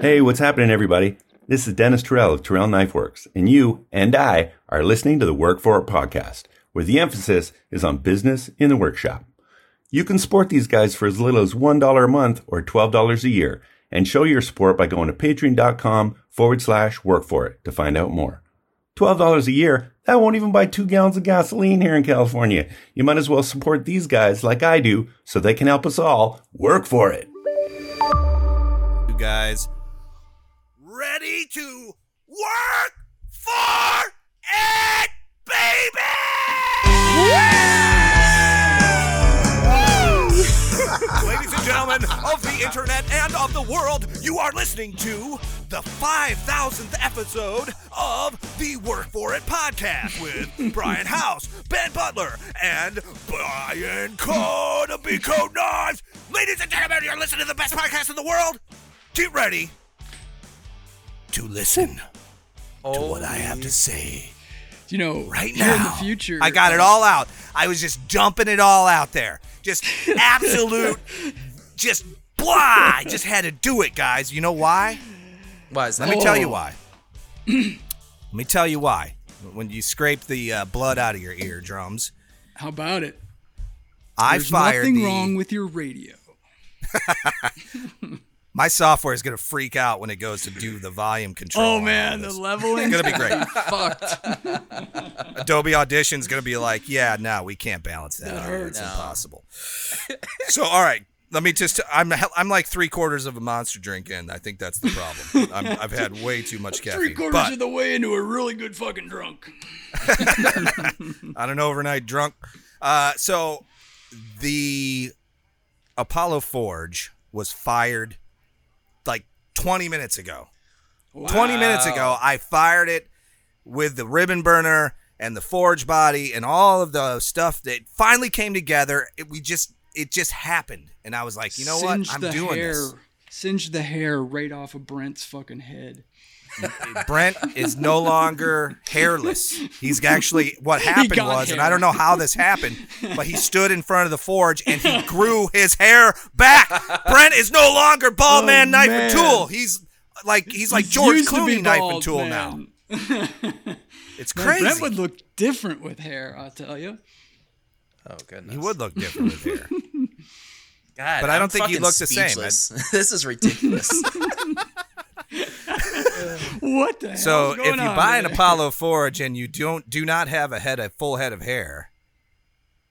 Hey, what's happening, everybody? This is Dennis Terrell of Terrell Knife Works, and you and I are listening to the Work For It podcast, where the emphasis is on business in the workshop. You can support these guys for as little as $1 a month or $12 a year, and show your support by going to patreon.com forward slash work for it to find out more. $12 a year, that won't even buy two gallons of gasoline here in California. You might as well support these guys like I do so they can help us all work for it. You guys ready to work for it, baby? Ladies and gentlemen of the internet and of the world, you are listening to the 5,000th episode of the Work For It podcast with Brian House, Ben Butler, and Brian Code of B Code Knives. Ladies and gentlemen, you're listening to the best podcast in the world. Get ready to listen to what I have to say You know, right now. in the future, I got it all out. I was just dumping it all out there. Just absolute, just blah. I just had to do it, guys. You know why? Why Let me tell you Oh. why. Let me tell you why. When you scrape the uh, blood out of your eardrums, How about it? I There's fired nothing the. wrong with your radio. my software is gonna freak out when it goes to do the volume control. Oh man, the leveling. It's gonna be great. Fucked. Adobe Audition's gonna be like, yeah, no, we can't balance that. That out. It's No. impossible. so, all right, let me just. I'm I'm like three quarters of a monster drink in. I think that's the problem. I'm, I've had way too much caffeine. Three quarters but of the way into a really good fucking drunk. on an overnight drunk. Uh, so the Apollo Forge was fired like 20 minutes ago. 20 minutes ago, I fired it with the ribbon burner and the forge body and all of the stuff that finally came together. It, we just it just happened, and I was like, you know Singed what, I'm doing hair, this. Singed the hair right off of Brent's fucking head. Brent is no longer hairless. He's actually what happened got was, and. I don't know how this happened, but he stood in front of the forge and he grew his hair back. Brent is no longer bald Oh, man knife man. and tool. He's like he's like He George used to Clooney knife and tool man. now. It's Man, crazy. Brent would look different with hair, I'll tell you. Oh goodness. he would look different with hair. God, but I don't I'm think he'd fucking look the same. speechless. this is ridiculous. What the hell? So is if you on buy an there? Apollo Forge and you don't do not have a head a full head of hair,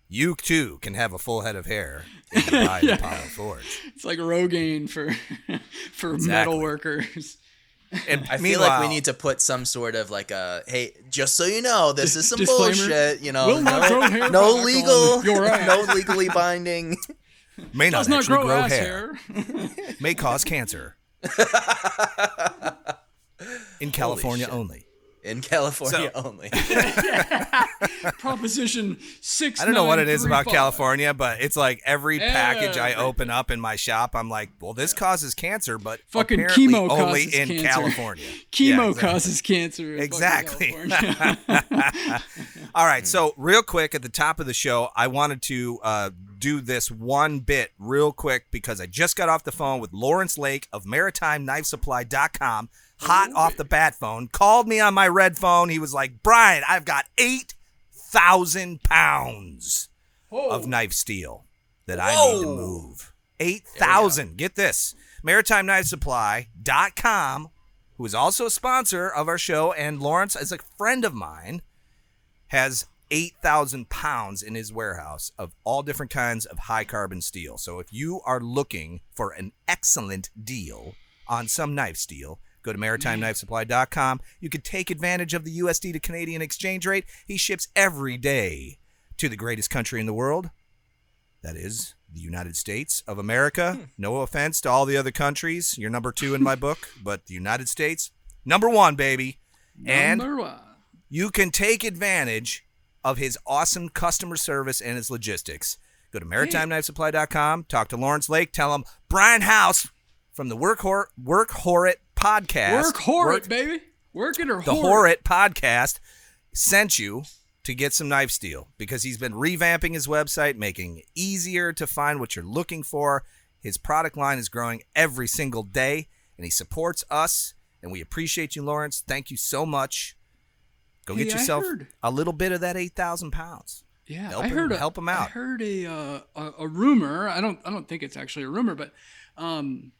you too can have a full head of hair if you buy an Apollo Forge. it's like Rogaine for for Exactly. metal workers. And I feel like we need to put some sort of like a hey, just so you know, this is some bullshit. You know, Will not no, grow hair no legal, on your ass. no legally binding. may not Does not actually grow, grow, ass hair, hair. may cause cancer. In California only. In California So- only. Proposition six. I don't know what it is about California, but it's like every package I open up in my shop, I'm like, well, this causes cancer, but Fucking chemo only causes in cancer. California. Chemo Yeah, exactly. causes cancer. in Exactly. California. All right, so real quick at the top of the show, I wanted to uh, do this one bit real quick because I just got off the phone with Lawrence Lake of MaritimeKnifeSupply.com, hot off the bat phone. Called me on my red phone. He was like, Brian, I've got 8,000 pounds of knife steel that I need to Whoa. move. 8,000. Get this. MaritimeKnifeSupply.com, who is also a sponsor of our show, and Lawrence is a friend of mine has 8,000 pounds in his warehouse of all different kinds of high carbon steel. So if you are looking for an excellent deal on some knife steel, go to maritimeknifesupply.com. You can take advantage of the USD to Canadian exchange rate. He ships every day to the greatest country in the world. That is the United States of America. Hmm. No offense to all the other countries. You're number two in my book, but the United States, number one, baby. And one. you can take advantage of his awesome customer service and his logistics. Go to maritimeknifesupply.com, talk to Lawrence Lake, tell him Brian House from the Work Hor- Work Horit podcast. Work Work- baby. Work it or the whore it. Podcast sent you to get some knife steel because he's been revamping his website, making it easier to find what you're looking for. His product line is growing every single day, and he supports us, and we appreciate you, Lawrence. Thank you so much. Go Hey, get yourself a little bit of that eight thousand pounds. Yeah, Help I him- heard a, help him I out. heard a, uh, a a rumor. I don't I don't think it's actually a rumor, but um,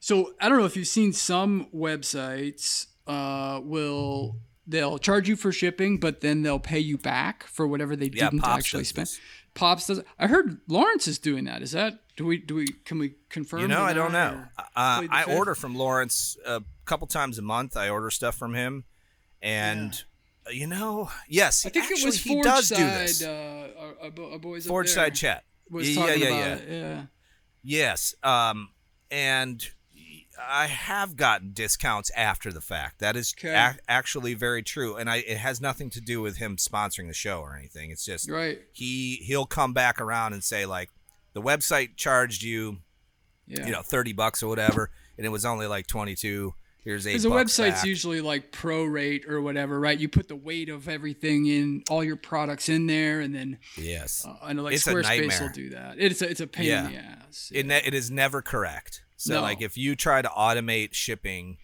so I don't know if you've seen some websites uh, will they'll charge you for shipping, but then they'll pay you back for whatever they Yeah, didn't Pops actually spend. this. Pops does. I heard Lawrence is doing that. Is that do we do we can we confirm? You know, I don't know. Uh, I fifth? order from Lawrence a couple times a month. I order stuff from him, and uh, you know, yes, I think actually, it was he does do Side. this. Uh, our, our bo- boys Forge side chat. was yeah, talking yeah, about yeah. it. Yeah. Yes. Um, and I have gotten discounts after the fact. That is Okay. ac- actually very true, and I it has nothing to do with him sponsoring the show or anything. It's just Right. he he'll come back around and say like the website charged you Yeah. you know 30 bucks or whatever and it was only like 22 here's eight Because the website's back. usually like pro rate or whatever, right? You put the weight of everything in, all your products in there, and then yes uh, know like It's a Squarespace will do that. It's a, it's a pain Yeah. in the ass. it, ne- it is never correct so No. like if you try to automate shipping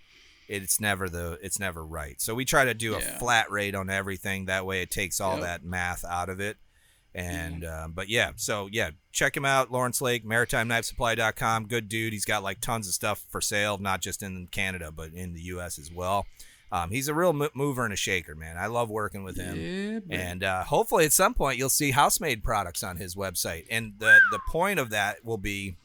it's never the it's never right. So we try to do a flat rate on everything. That way it takes all Yep. that math out of it. And um, but yeah. So yeah check him out lawrence lake maritimeknifesupply.com good dude. He's got like tons of stuff for sale not just in canada but in the us as well. Um, he's a real mo- mover and a shaker man. I love working with him. Yeah, and uh, hopefully at some point you'll see house-made products on his website. And the the point of that will be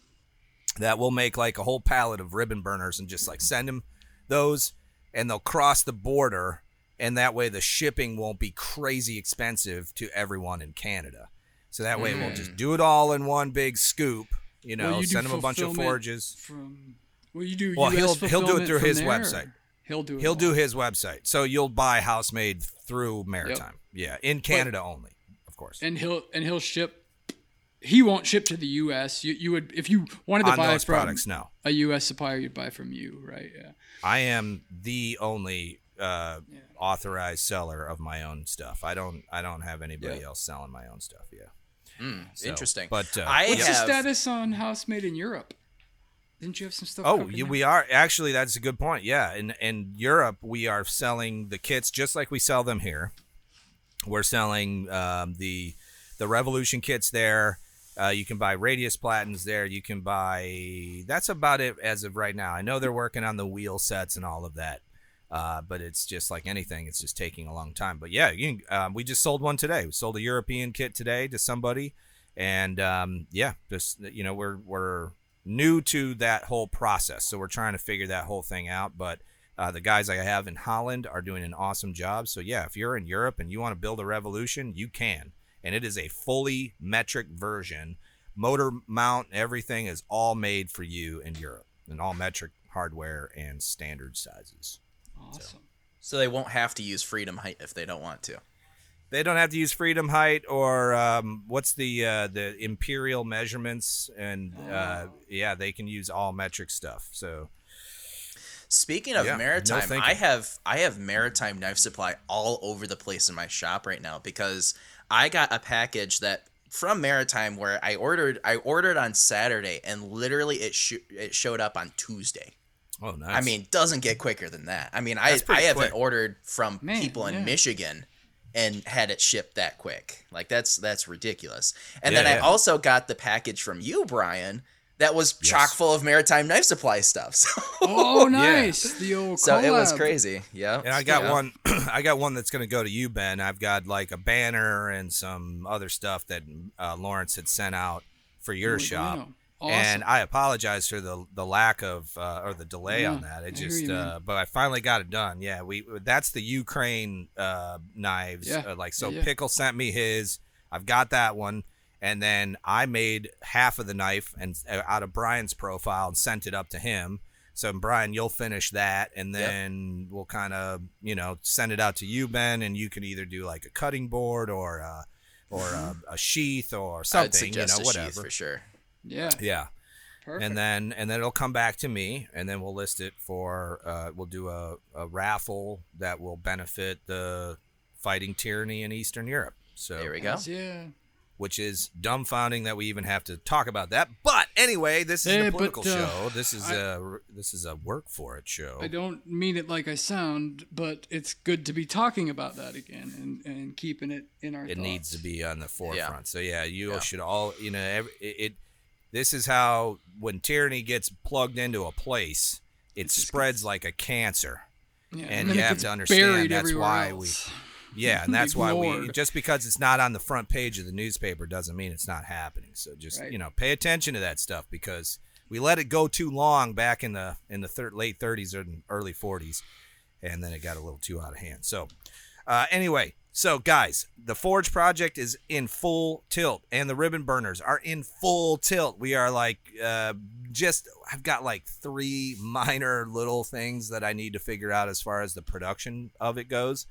that we'll make like a whole pallet of ribbon burners and just like send them those, and they'll cross the border, and that way the shipping won't be crazy expensive to everyone in Canada. So that way we'll just mm. do it all in one big scoop. You know, you send them a bunch of forges. from. Well, you do. Well, he'll- he'll do it through his there, website. He'll do. It He'll do his website. So you'll buy house-made through Maritime. Yeah, in Canada only, of course. and he'll and he'll ship. He won't ship to the U.S. You you would if you wanted to on buy those from products, no. a U.S. supplier, you'd buy from you, right? Yeah. I am the only uh, authorized seller of my own stuff. I don't. I don't have anybody Yeah. else selling my own stuff. Yeah. So, Interesting. But uh, I What's yeah. the status on house made in Europe? Didn't you have some stuff? Oh, coming yeah, we are actually. That's a good point. Yeah, in in Europe, we are selling the kits just like we sell them here. We're selling um, the the Revolution kits there. Uh, you can buy Radius Platens there. You can buy. That's about it as of right now. I know they're working on the wheel sets and all of that, uh, but it's just like anything. It's just taking a long time. But yeah, you um, we just sold one today. We sold a European kit today to somebody, and um, yeah, just you know we're we're new to that whole process, so we're trying to figure that whole thing out. But uh, the guys I have in Holland are doing an awesome job. So yeah, if you're in Europe and you want to build a revolution, you can, and it is a fully metric version. Motor mount, everything is all made for you in Europe, and all metric hardware and standard sizes. awesome. so they won't have to use freedom height if they don't want to. They don't have to use freedom height or um, what's the uh, the imperial measurements, and uh, yeah, they can use all metric stuff. So Speaking of Yeah, maritime, thinking. I have I have maritime knife supply all over the place in my shop right now because I got a package that from maritime where I ordered I ordered on Saturday and literally it sh- it showed up on Tuesday. oh nice. I mean, doesn't get quicker than that. I mean, I That's I pretty haven't quick. ordered from Man, people in yeah. Michigan and had it shipped that quick. Like that's that's ridiculous. And then I yeah. also got the package from you, Brian, that was chock full of maritime knife supply stuff. So Oh, nice. The old. so it was crazy. Yeah. And I got Yeah. one. I got one that's going to go to you, Ben. I've got like a banner and some other stuff that uh, Lawrence had sent out for your Muy shop. bueno. Awesome. And I apologize for the the lack of uh, or the delay Yeah, on that. It I just, you, uh, but I finally got it done. Yeah, we that's the Ukraine uh, knives. Yeah. Uh, like so, Yeah, yeah. Pickle sent me his. I've got that one, and then I made half of the knife and uh, out of Brian's profile and sent it up to him. So Brian, you'll finish that, and Yep. then we'll kind of you know send it out to you, Ben, and you can either do like a cutting board or a, or a, a sheath or I'd something, you suggest know, a whatever. sheath for sure. Yeah. Yeah Perfect. and then and then it'll come back to me and then we'll list it for uh, we'll do a, a raffle that will benefit the fighting tyranny in eastern europe so There we go. Yeah. Which is dumbfounding that we even have to talk about that but anyway, this is Eh, a but, political uh, show. This is I- a this is a work for it show. I don't mean it like I sound, but it's good to be talking about that again and, and keeping it in our it thoughts. needs to be on the forefront. Yeah. So yeah, you Yeah. should all you know. Every, it, it this is how when tyranny gets plugged into a place, it just spreads like a cancer. Yeah, and then you have to understand that's why else. Yeah, and that's why we just because it's not on the front page of the newspaper doesn't mean it's not happening. So just Right. you know, pay attention to that stuff because we let it go too long back in the in the thir- late 30s and early 40s, and then it got a little too out of hand. So uh, anyway, so guys, the Forge project is in full tilt, and the ribbon burners are in full tilt. We are like uh, just I've got like three minor little things that I need to figure out as far as the production of it goes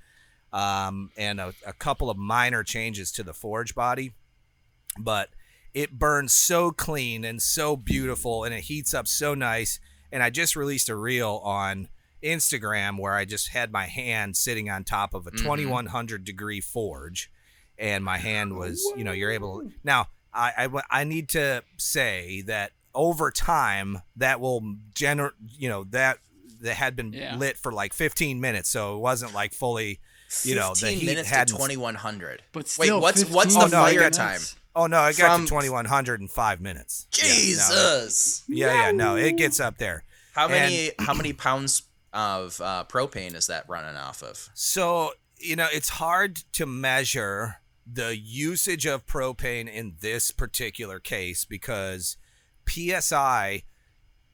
um, and a, a couple of minor changes to the forge body, but it burns so clean and so beautiful, and it heats up so nice. And I just released a reel on Instagram where I just had my hand sitting on top of a 2100 degree forge, and my hand was, you know, you're able. Now, I I need to say that over time that will gener, you know, that that had been Yeah. lit for like 15 minutes, so it wasn't like fully you know, the 15 heat minutes to hadn't- 2100. But Wait, what's 15 what's the Oh, no, fire got- time? Oh no, I got From- to 2100 in five minutes. Yeah, no, it- Jesus. Yeah, yeah, no, it gets up there. How many how many pounds of uh, propane is that running off of? So you know, it's hard to measure the usage of propane in this particular case because psi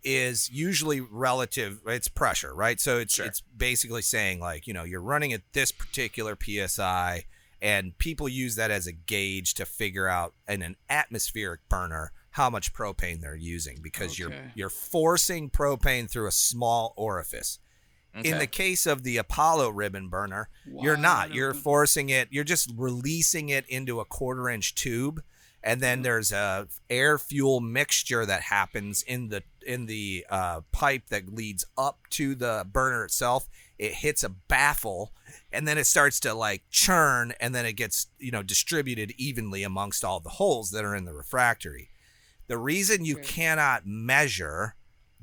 is usually relative it's pressure right so it's Sure. it's basically saying like you know you're running at this particular psi and people use that as a gauge to figure out in an atmospheric burner how much propane they're using because you're you're forcing propane through a small orifice in the case of the Apollo ribbon burner, you're not. You're forcing it. You're just releasing it into a quarter inch tube, and then there's a air fuel mixture that happens in the in the uh, pipe that leads up to the burner itself. It hits a baffle, and then it starts to like churn, and then it gets you know distributed evenly amongst all the holes that are in the refractory. The reason you cannot measure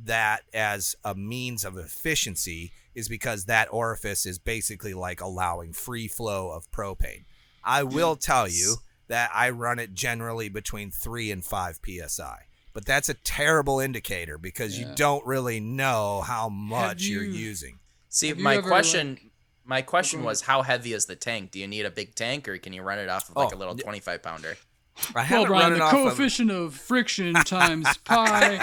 that as a means of efficiency is because that orifice is basically like allowing free flow of propane. I will tell you that I run it generally between 3 and 5 psi. But that's a terrible indicator because you don't really know how much you, are using. See, you my question like- my question was how heavy is the tank? Do you need a big tank or can you run it off of like Oh, a little 25 pounder? I Well, Brian, the off of- coefficient of friction times pi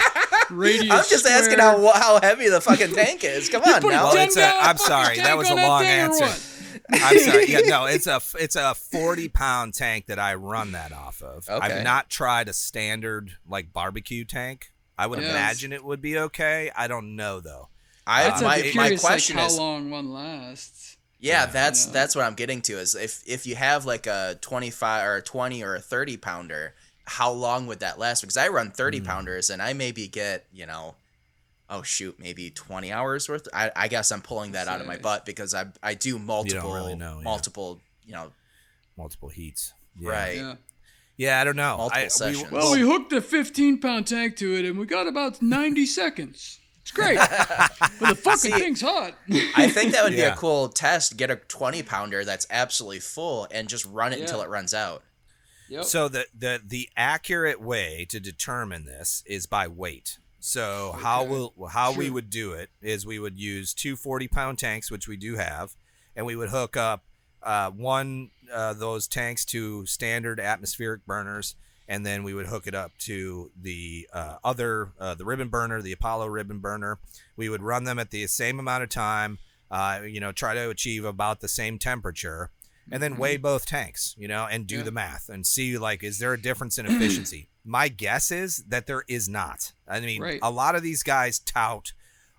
radius. I'm just asking how how heavy the fucking tank is. Come on now. Well, it's a- gallon I'm sorry, that was a long thing or answer. I'm sorry. Yeah, no, it's a it's a 40 pound tank that I run that off of. Okay. I've not tried a standard like barbecue tank. I would Yes. imagine it would be okay. I don't know though. I That's my I'd my question like, is how long one lasts. Yeah, Yeah. that's that's what I'm getting to. Is if if you have like a 25 or a 20 or a 30 pounder, how long would that last? Because I run 30 Hmm. pounders and I maybe get you know, oh shoot, maybe 20 hours worth. I, I guess I'm pulling that out of my butt because I I do multiple really know, yeah. multiple you know Multiple heats. Yeah. right. Yeah. Yeah, I don't know. Multiple I, we- Well, we hooked a 15 pound tank to it and we got about 90 seconds. It's great. but the fucking See, thing's hot. I think that would be a cool test. Get a 20 pounder that's absolutely full and just run it until it runs out. Yep. So the, the the accurate way to determine this is by weight. So how will how we would do it is we would use two 40 pound tanks, which we do have, and we would hook up uh, one uh, those tanks to standard atmospheric burners, and then we would hook it up to the uh, other uh, the ribbon burner, the Apollo ribbon burner. We would run them at the same amount of time. Uh, you know, try to achieve about the same temperature, and then weigh both tanks. You know, and do Yeah. the math and see like is there a difference in efficiency. My guess is that there is not. I mean, Right. a lot of these guys tout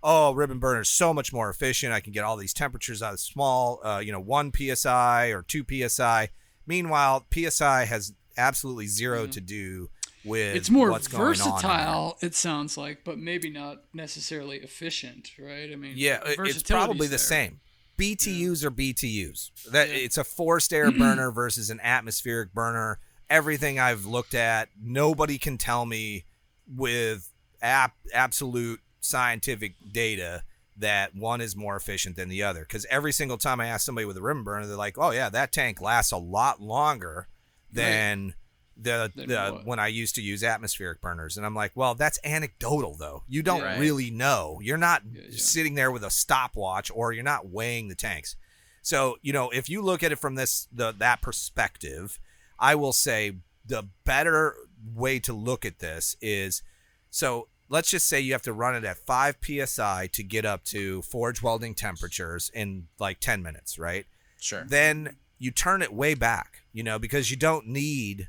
oh, ribbon burner is so much more efficient. I can get all these temperatures out of small, uh, you know, one psi or two psi. Meanwhile, psi has absolutely zero to do with it's more what's going on versatile, it sounds like, but maybe not necessarily efficient, right? I mean, Yeah, it's probably the there. same. BTUs are BTUs. That Yeah. it's a forced air burner versus an atmospheric burner. Everything I've looked at, nobody can tell me with ap- absolute scientific data that one is more efficient than the other. Because every single time I ask somebody with a rim burner, they're like, "Oh yeah, that tank lasts a lot longer than the the when I used to use atmospheric burners." And I'm like, "Well, that's anecdotal though. You don't Right. really know. You're not Yeah, yeah. sitting there with a stopwatch or you're not weighing the tanks." So, you know, if you look at it from this the that perspective, I will say the better way to look at this is so let's just say you have to run it at 5 psi to get up to forge welding temperatures in like 10 minutes, right? Sure. Then you turn it way back, you know, because you don't need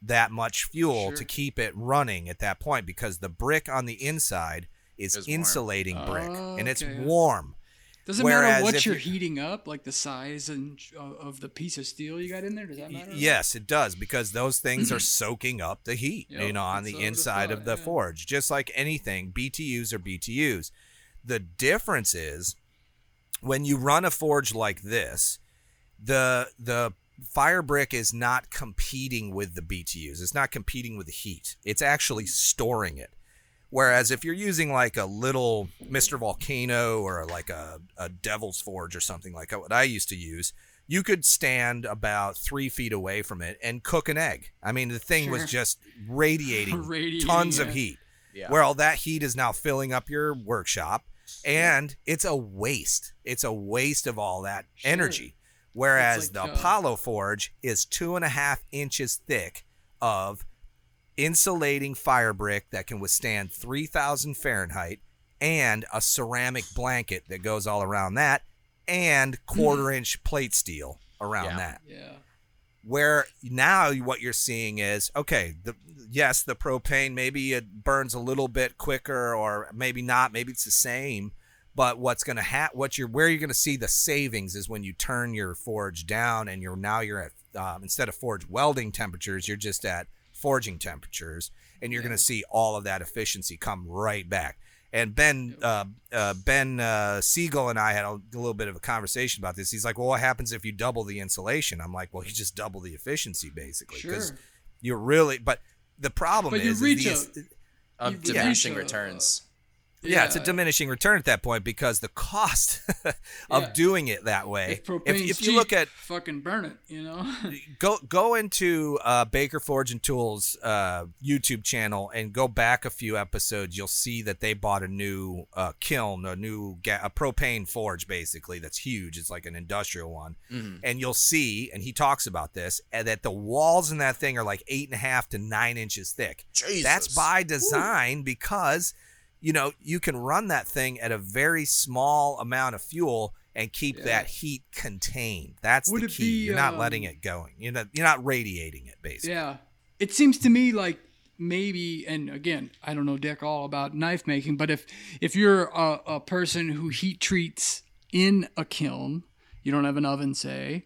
that much fuel Sure. to keep it running at that point because the brick on the inside is Is warm. insulating brick Oh, and it's oh, okay. warm. Does it Whereas matter what you're heating up, like the size and uh, of the piece of steel you got in there? Does that matter? Yes, it does because those things are soaking up the heat, Yep, you know, on the inside of the yeah. forge. Just like anything, BTUs are BTUs. The difference is when you run a forge like this, the the fire brick is not competing with the BTUs. It's not competing with the heat. It's actually storing it. Whereas if you're using like a little Mr. Volcano or like a, a Devil's Forge or something like what I used to use, you could stand about three feet away from it and cook an egg. I mean, the thing was just radiating, Radiating, tons of heat. Yeah. Where all that heat is now filling up your workshop, and it's a waste. It's a waste of all that Sure. energy. Whereas It's the like, uh, Apollo Forge is two and a half inches thick of insulating fire brick that can withstand 3000 Fahrenheit and a ceramic blanket that goes all around that and quarter inch plate steel around Yeah. that Yeah. where now what you're seeing is okay the yes the propane maybe it burns a little bit quicker or maybe not maybe it's the same but what's going to ha- what you're where you're going to see the savings is when you turn your forge down and you're now you're at um, instead of forge welding temperatures you're just at forging temperatures and you're going to see all of that efficiency come right back and Ben uh, uh, Ben uh, Siegel and I had a, little bit of a conversation about this. He's like, "Well, what happens if you double the insulation?" I'm like, "Well, you just double the efficiency, basically, because Sure. you're really." But the problem But you is, is reach the- a- of diminishing reach a- returns. Yeah, it's a diminishing return at that point because the cost of Yeah. doing it that way. If If, if you cheap, look at fucking burn it, you know. go go into uh, Baker Forge and Tools uh, YouTube channel and go back a few episodes. You'll see that they bought a new uh, kiln, a new ga- a propane forge, basically that's huge. It's like an industrial one, and you'll see, and he talks about this, and that the walls in that thing are like eight and a half to nine inches thick. That's by design because you know you can run that thing at a very small amount of fuel and keep Yeah. that heat contained. That's Would the key. be, you're not letting um, it going. You're not you're not radiating it basically. Yeah. It seems to me like maybe and again, I don't know dick all about knife making, but if if you're a, a person who heat treats in a kiln, you don't have an oven say,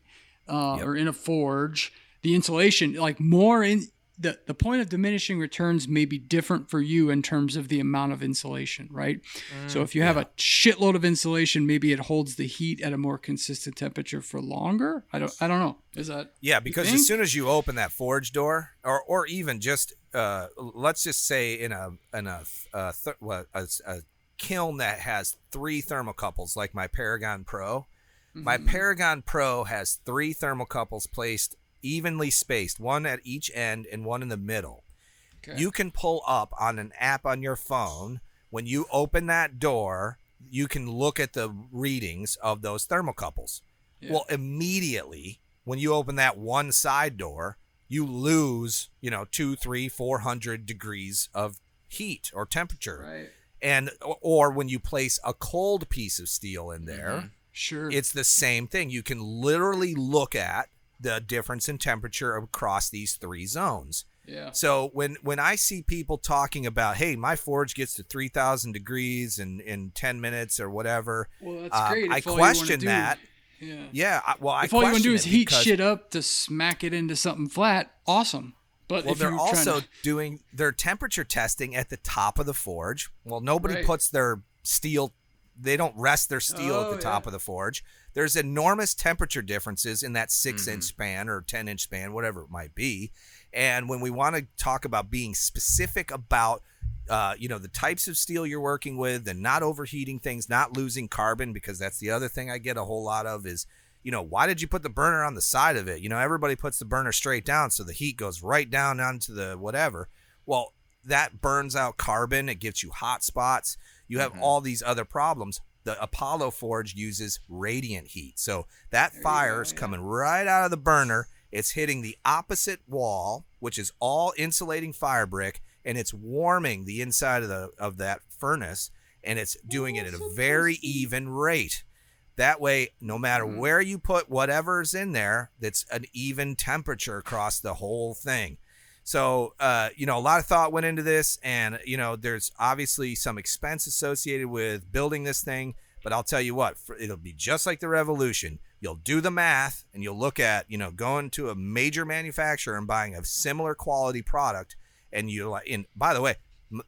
uh, or in a forge, the insulation like more in the, the point of diminishing returns may be different for you in terms of the amount of insulation, right? so if you have a shitload of insulation, maybe it holds the heat at a more consistent temperature for longer. I don't I don't know. Is that Yeah, because as soon as you open that forge door, or or even just uh, let's just say in a in a uh, what a, a kiln that has three thermocouples, like my Paragon Pro. My Mm-hmm. Paragon Pro has three thermocouples placed evenly spaced, one at each end and one in the middle. Okay. You can pull up on an app on your phone when you open that door. You can look at the readings of those thermocouples. Yeah. Well, immediately when you open that one side door, you lose, you know, two, three, four hundred degrees of heat or temperature. right? And or when you place a cold piece of steel in there, mm-hmm. Sure. it's the same thing. You can literally look at the difference in temperature across these three zones. yeah. So when when I see people talking about, hey, my forge gets to three thousand degrees in in ten minutes or whatever, Well, that's um, great. I if all you wanna question that. Yeah. Yeah, I, well, I if all you want to do is heat shit up to smack it into something flat, awesome. But Well, if they're you're also to, doing their temperature testing at the top of the forge. Well, nobody Right. puts their steel, they don't rest their steel Oh, at the top yeah. of the forge. There's enormous temperature differences in that 6 Mm-hmm. inch span or 10 inch span, whatever it might be. And when we want to talk about being specific about uh, you know the types of steel you're working with and not overheating things not losing carbon because that's the other thing i get a whole lot of is you know why did you put the burner on the side of it you know everybody puts the burner straight down so the heat goes right down onto the whatever well that burns out carbon it gives you hot spots you have all these other problems the apollo forge uses radiant heat. So that fire is coming right out of the burner. It's hitting the opposite wall which is all insulating fire brick and it's warming the inside of the of that furnace and it's doing it at a very even rate. That way no matter where you put whatever's in there that's an even temperature across the whole thing so uh, you know a lot of thought went into this and you know there's obviously some expense associated with building this thing but i'll tell you what for, it'll be just like the revolution. You'll do the math and you'll look at you know going to a major manufacturer and buying a similar quality product and you like and by the way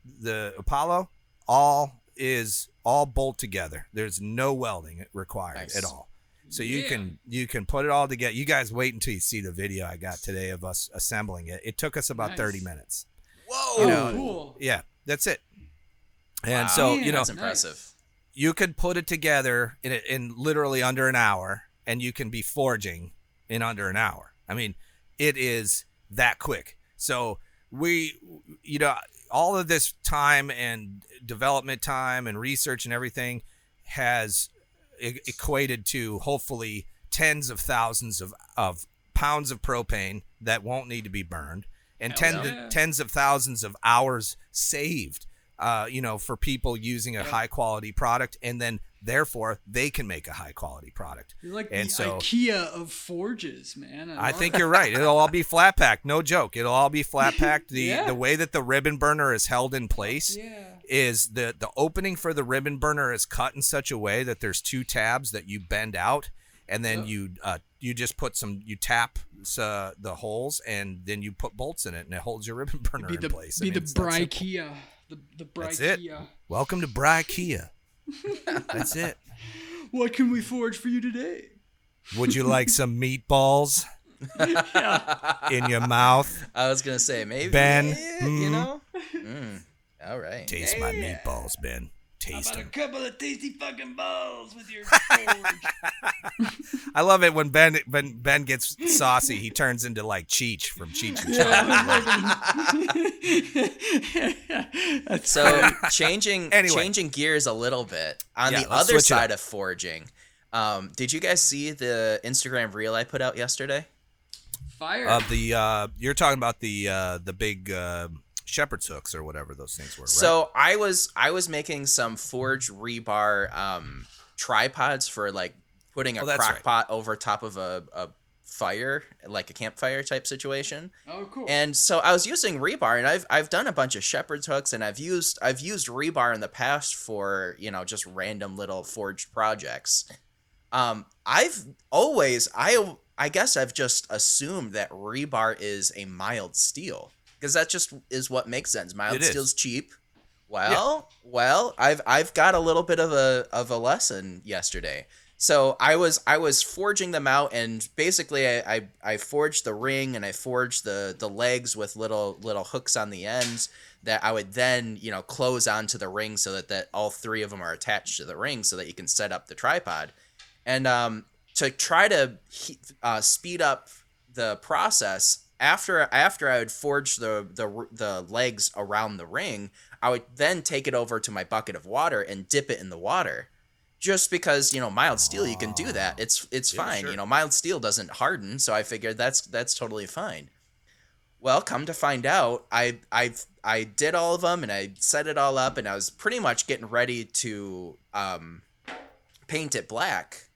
the apollo all is all bolt together. There's no welding required Nice. at all so you Yeah. can you can put it all together you guys wait until you see the video i got today of us assembling it it took us about Nice. 30 minutes Whoa. Oh, know, cool. yeah that's it and Wow. so Yeah, you know That's impressive. you could put it together in, in literally under an hour and you can be forging in under an hour i mean it is that quick so we you know all of this time and development time and research and everything has e- equated to hopefully tens of thousands of, of pounds of propane that won't need to be burned and ten, yeah. tens of thousands of hours saved uh, you know for people using a high quality product and then therefore they can make a high quality product You're like and the so IKEA of forges, man. I love think you're right. It'll all be flat packed. No joke. It'll all be flat packed. The Yeah. the way that the ribbon burner is held in place Yeah. is the the opening for the ribbon burner is cut in such a way that there's two tabs that you bend out, and then you uh you just put some you tap uh, the holes and then you put bolts in it and it holds your ribbon burner Be in the place. I be mean, the. Brikea. The the That's it. Brikea. Welcome to Brikea. That's it. What can we forge for you today? Would you like some meatballs in your mouth? I was gonna say maybe Ben, you mm. know. Mm, all right. Taste my meatballs, Ben. Taste About a couple of tasty fucking balls with your forge. I love it when Ben when Ben gets saucy. He turns into like Cheech from Cheech and Chong. So changing Anyway. changing gears a little bit on Yeah, the other side of forging. Um, did you guys see the Instagram reel I put out yesterday? fire. Of the uh, you're talking about the uh, the big uh, shepherd's hooks or whatever those things were, right? So I was I was making some forged rebar um, tripods for like putting a Oh, crock right. pot over top of a, a fire, like a campfire type situation. oh, cool. And so I was using rebar, and I've I've done a bunch of shepherd's hooks, and I've used I've used rebar in the past for you know just random little forged projects. Um, I've always I I guess I've just assumed that rebar is a mild steel because that just is what makes sense. Mild It is. steel's cheap. Well, well, I've I've got a little bit of a of a lesson yesterday. So I was I was forging them out, and basically I, I, I forged the ring and I forged the the legs with little little hooks on the ends that I would then you know close onto the ring so that that all three of them are attached to the ring so that you can set up the tripod, and um, to try to uh, speed up the process after after I would forge the the the legs around the ring, I would then take it over to my bucket of water and dip it in the water. Just because you know mild steel, you can do that. It's it's Yeah, fine. sure. You know mild steel doesn't harden, so I figured that's that's totally fine. Well, come to find out, I I I did all of them and I set it all up, and I was pretty much getting ready to um, paint it black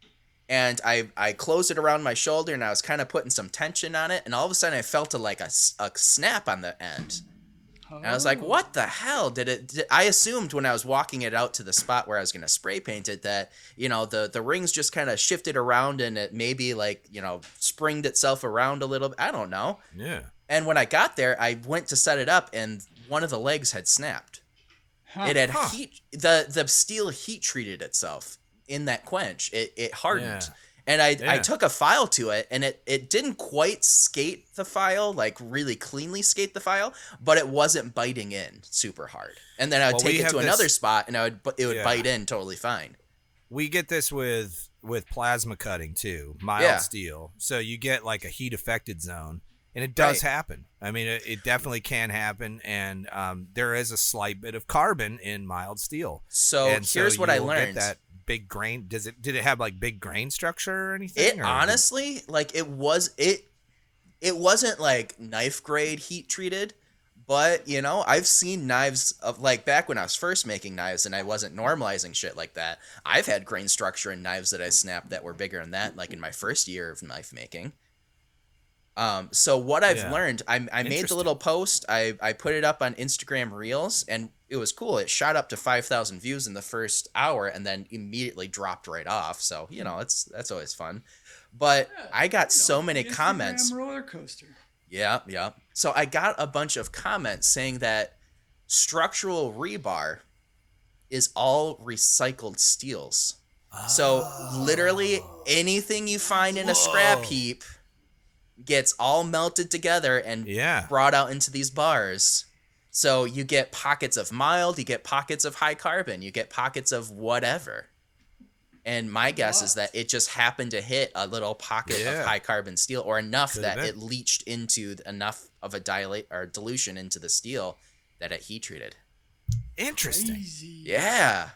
and I I closed it around my shoulder and I was kind of putting some tension on it and all of a sudden I felt a like a, a snap on the end. And I was like, "What the hell did it?" Did, I assumed when I was walking it out to the spot where I was going to spray paint it that you know the the rings just kind of shifted around and it maybe like you know springed itself around a little. bit. I don't know. yeah. And when I got there, I went to set it up and one of the legs had snapped. Huh. It had Huh. heat. the The steel heat treated itself in that quench. It it hardened, Yeah. And I, I took a file to it, and it, it didn't quite skate the file, like really cleanly skate the file, but it wasn't biting in super hard. And then I would Well, take it to this- another spot, and I would it would Yeah. bite in totally fine. we get this with with plasma cutting too, mild Yeah. steel. So you get like a heat affected zone, and it does Right. happen. I mean, it, it definitely can happen, and um, there is a slight bit of carbon in mild steel. So and so here's what I learned. That big grain. Does it? Did it have like big grain structure or anything? It or- honestly, like it was it it wasn't like knife grade heat treated, but you know, I've seen knives of like back when I was first making knives and I wasn't normalizing shit like that. I've had grain structure in knives that I snapped that were bigger than that, like in my first year of knife making. Um, so what I've Yeah. learned, I, I made the little post, I, I put it up on Instagram Reels, and it was cool. It shot up to five thousand views in the first hour, and then immediately dropped right off. So you know, it's that's always fun. But I got so many Instagram comments. Roller coaster. Yeah, yeah. So I got a bunch of comments saying that structural rebar is all recycled steels. So literally anything you find in a scrap heap gets all melted together and Yeah. brought out into these bars. So you get pockets of mild, you get pockets of high carbon, you get pockets of whatever. And my guess is that it just happened to hit a little pocket Yeah. of high carbon steel or enough Could've that been. it leached into enough of a dilate or dilution into the steel that it heat treated. Interesting. Crazy. Yeah.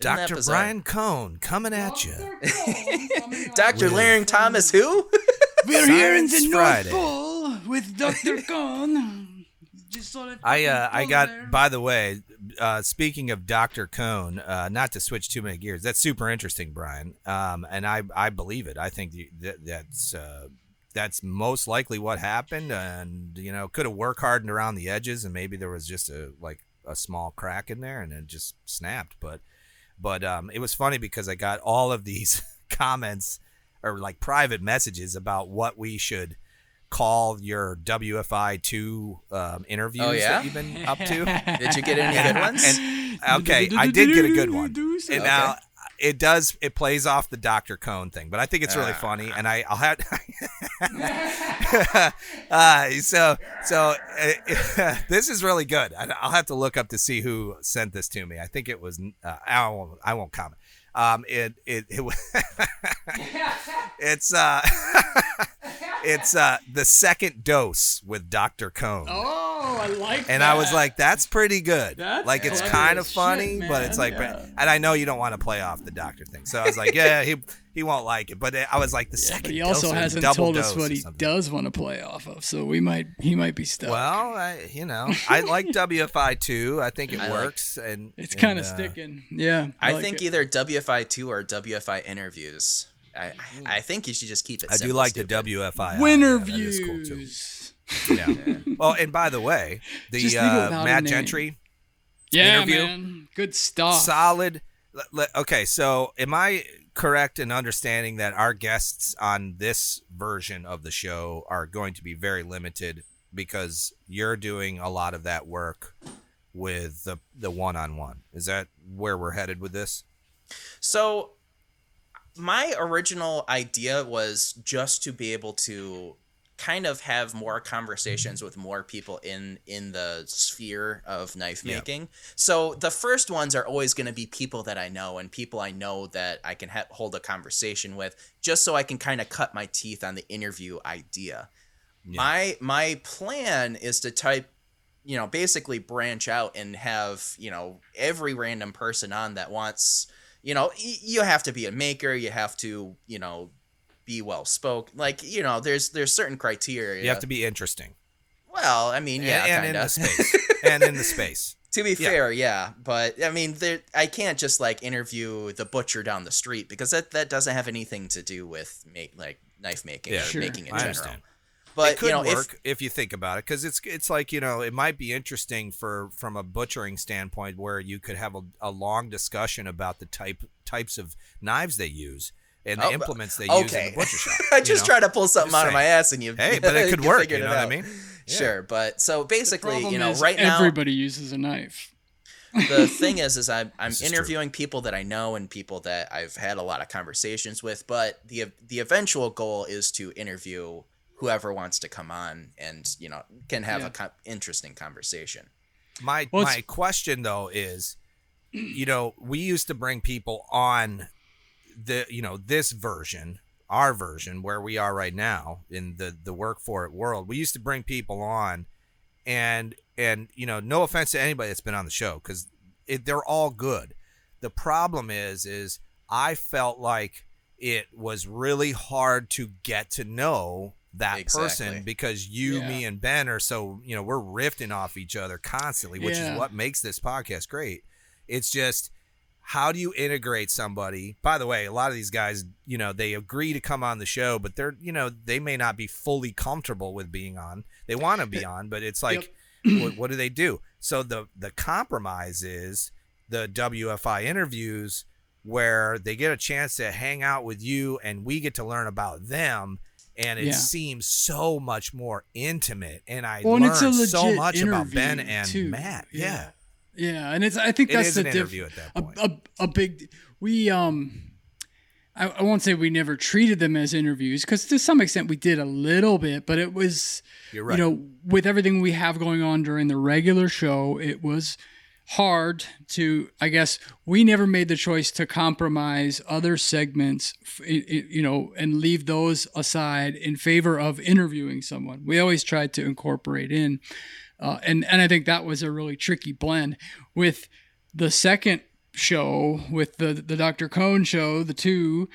Isn't Dr. Brian Cohn coming at you. Dr. With- Laring Thomas who? We're here in the Science North Pole with Dr. Cohn. Just saw that I uh, I got. there. By the way, uh, speaking of Dr. Cone, uh, not to switch too many gears, that's super interesting, Brian. Um, and I I believe it. I think the- that that's uh, that's most likely what happened. And you know, could have work hardened around the edges, and maybe there was just a like a small crack in there, and it just snapped. But but um, it was funny because I got all of these comments or like private messages about what we should call your WFI two um, interviews Oh, yeah? that you've been up to. Did you get any good ones? okay, I did get a good one. And Okay. now it does it plays off the Dr. Cone thing, but I think it's really Ah. funny, and I I'll have uh, so so uh, this is really good. I, I'll have to look up to see who sent this to me. I think it was uh, I won't I won't comment. Um, it it it it's uh it's uh the second dose with Dr. Cone. Oh, I like And that. I was like, "That's pretty good. That's like it's kind of funny, shit, but it's like, Yeah. and I know you don't want to play off the doctor thing, so I was like, yeah, he he won't like it. But I was like, the Yeah, second. but he also hasn't double told us what he does want to play off of, so we might he might be stuck. Well, I, you know, I like WFI too. I think it I like- works, and it's kind of uh, sticking. Yeah, I, like think it. either WFI two or WFI interviews. I I think you should just keep it. I do simple, like the. WFI. winner yeah, that is cool, too. views. Yeah. well, and by the way, the Just leave it uh, without a Matt. Gentry, Yeah, Interview. man, good stuff. solid. le- le- Okay, so am I correct in understanding that our guests on this version of the show are going to be very limited because you're doing a lot of that work with the the one on one? Is that where we're headed with this? So, my original idea was just to be able to kind of have more conversations with more people in in the sphere of knife making. So the first ones are always going to be people that I know and people I know that I can ha- hold a conversation with just so I can kind of cut my teeth on the interview idea. Yeah. My my plan is to type you know basically branch out and have you know every random person on that wants you know y- you have to be a maker you have to you know be well spoken like you know there's there's certain criteria You have to be interesting. well i mean yeah and, and in the space. and in the space. to be Yeah. fair yeah but i mean there i can't just like interview the butcher down the street because that that doesn't have anything to do with make like knife making Yeah, or Sure. making in I general understand. but it could you know if work if, you think about it because it's it's like you know it might be interesting for from a butchering standpoint where you could have a, a long discussion about the type types of knives they use and the Oh, implements they use in okay the butcher shop. i just know? tried to pull something Just out of my ass and you Hey, but it could you work. You know what I mean? Yeah. Sure, but so basically, you know, is right now, everybody uses a knife. the thing is, is I'm I'm is interviewing people that I know and people that I've had a lot of conversations with. But the the eventual goal is to interview whoever wants to come on and you know can have Yeah. a co- interesting conversation. My Well, my question though is, you know, we used to bring people on the you know this version, our version, where we are right now in the the work for it world. We used to bring people on, and and you know, no offense to anybody that's been on the show because they're all good. The problem is, is I felt like it was really hard to get to know that Exactly. person because you, Yeah. me, and Ben are so you know we're riffing off each other constantly, which Yeah. is what makes this podcast great. It's just how do you integrate somebody? By the way, a lot of these guys, you know, they agree to come on the show, but they're you know they may not be fully comfortable with being on. They want to be on, but it's like, what, what do they do? So the the compromise is the WFI interviews where they get a chance to hang out with you and we get to learn about them and it Yeah. seems so much more intimate and I Well, and learned it's a so much about Ben and too. Matt. Yeah. Yeah. Yeah, and it's I think that's the diff- interview at that a- point. A, a, big we um I, I won't say we never treated them as interviews because to some extent we did a little bit, but it was You're right. you know with everything we have going on during the regular show, it was hard to I guess we never made the choice to compromise other segments f- i- i- you know and leave those aside in favor of interviewing someone. We always tried to incorporate in uh, and and I think that was a really tricky blend with the second show with the the Dr. Cohn show, the two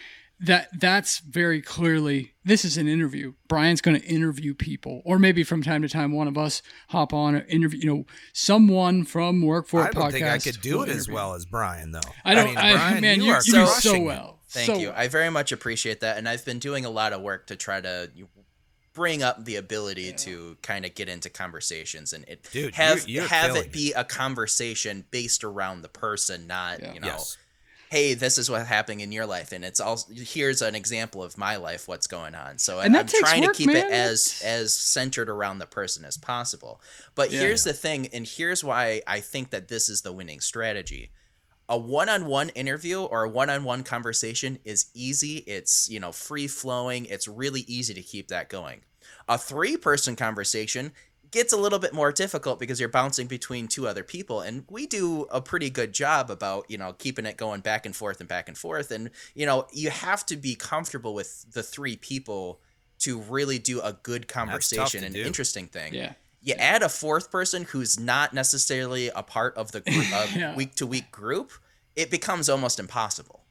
that that's very clearly this is an interview. Brian's going to interview people, or maybe from time to time one of us hop on and interview. You know, someone from Work for I It don't podcast. think I could do will it as well as Brian, though. I don't. mean, I, Brian, man, you, you, are you do so well. Thank So you. I very much appreciate that, and I've been doing a lot of work to try to bring up the ability to kind of get into conversations and it Dude, have you're- you're have it be a conversation based around the person, not Yeah. you know. Yes. Hey, this is what's happening in your life, and it's all. here's an example of my life, what's going on. So And I'm trying work, to keep it as as centered around the person as possible. But Yeah. here's the thing, and here's why I think that this is the winning strategy a one-on-one interview or a one-on-one conversation is easy. It's you know free flowing. It's really easy to keep that going. A three-person conversation gets a little bit more difficult because you're bouncing between two other people and we do a pretty good job about you know keeping it going back and forth and back and forth. And you know you have to be comfortable with the three people to really do a good conversation and do. interesting thing. Yeah. You add a fourth person who's not necessarily a part of the group, week to week group, it becomes almost impossible.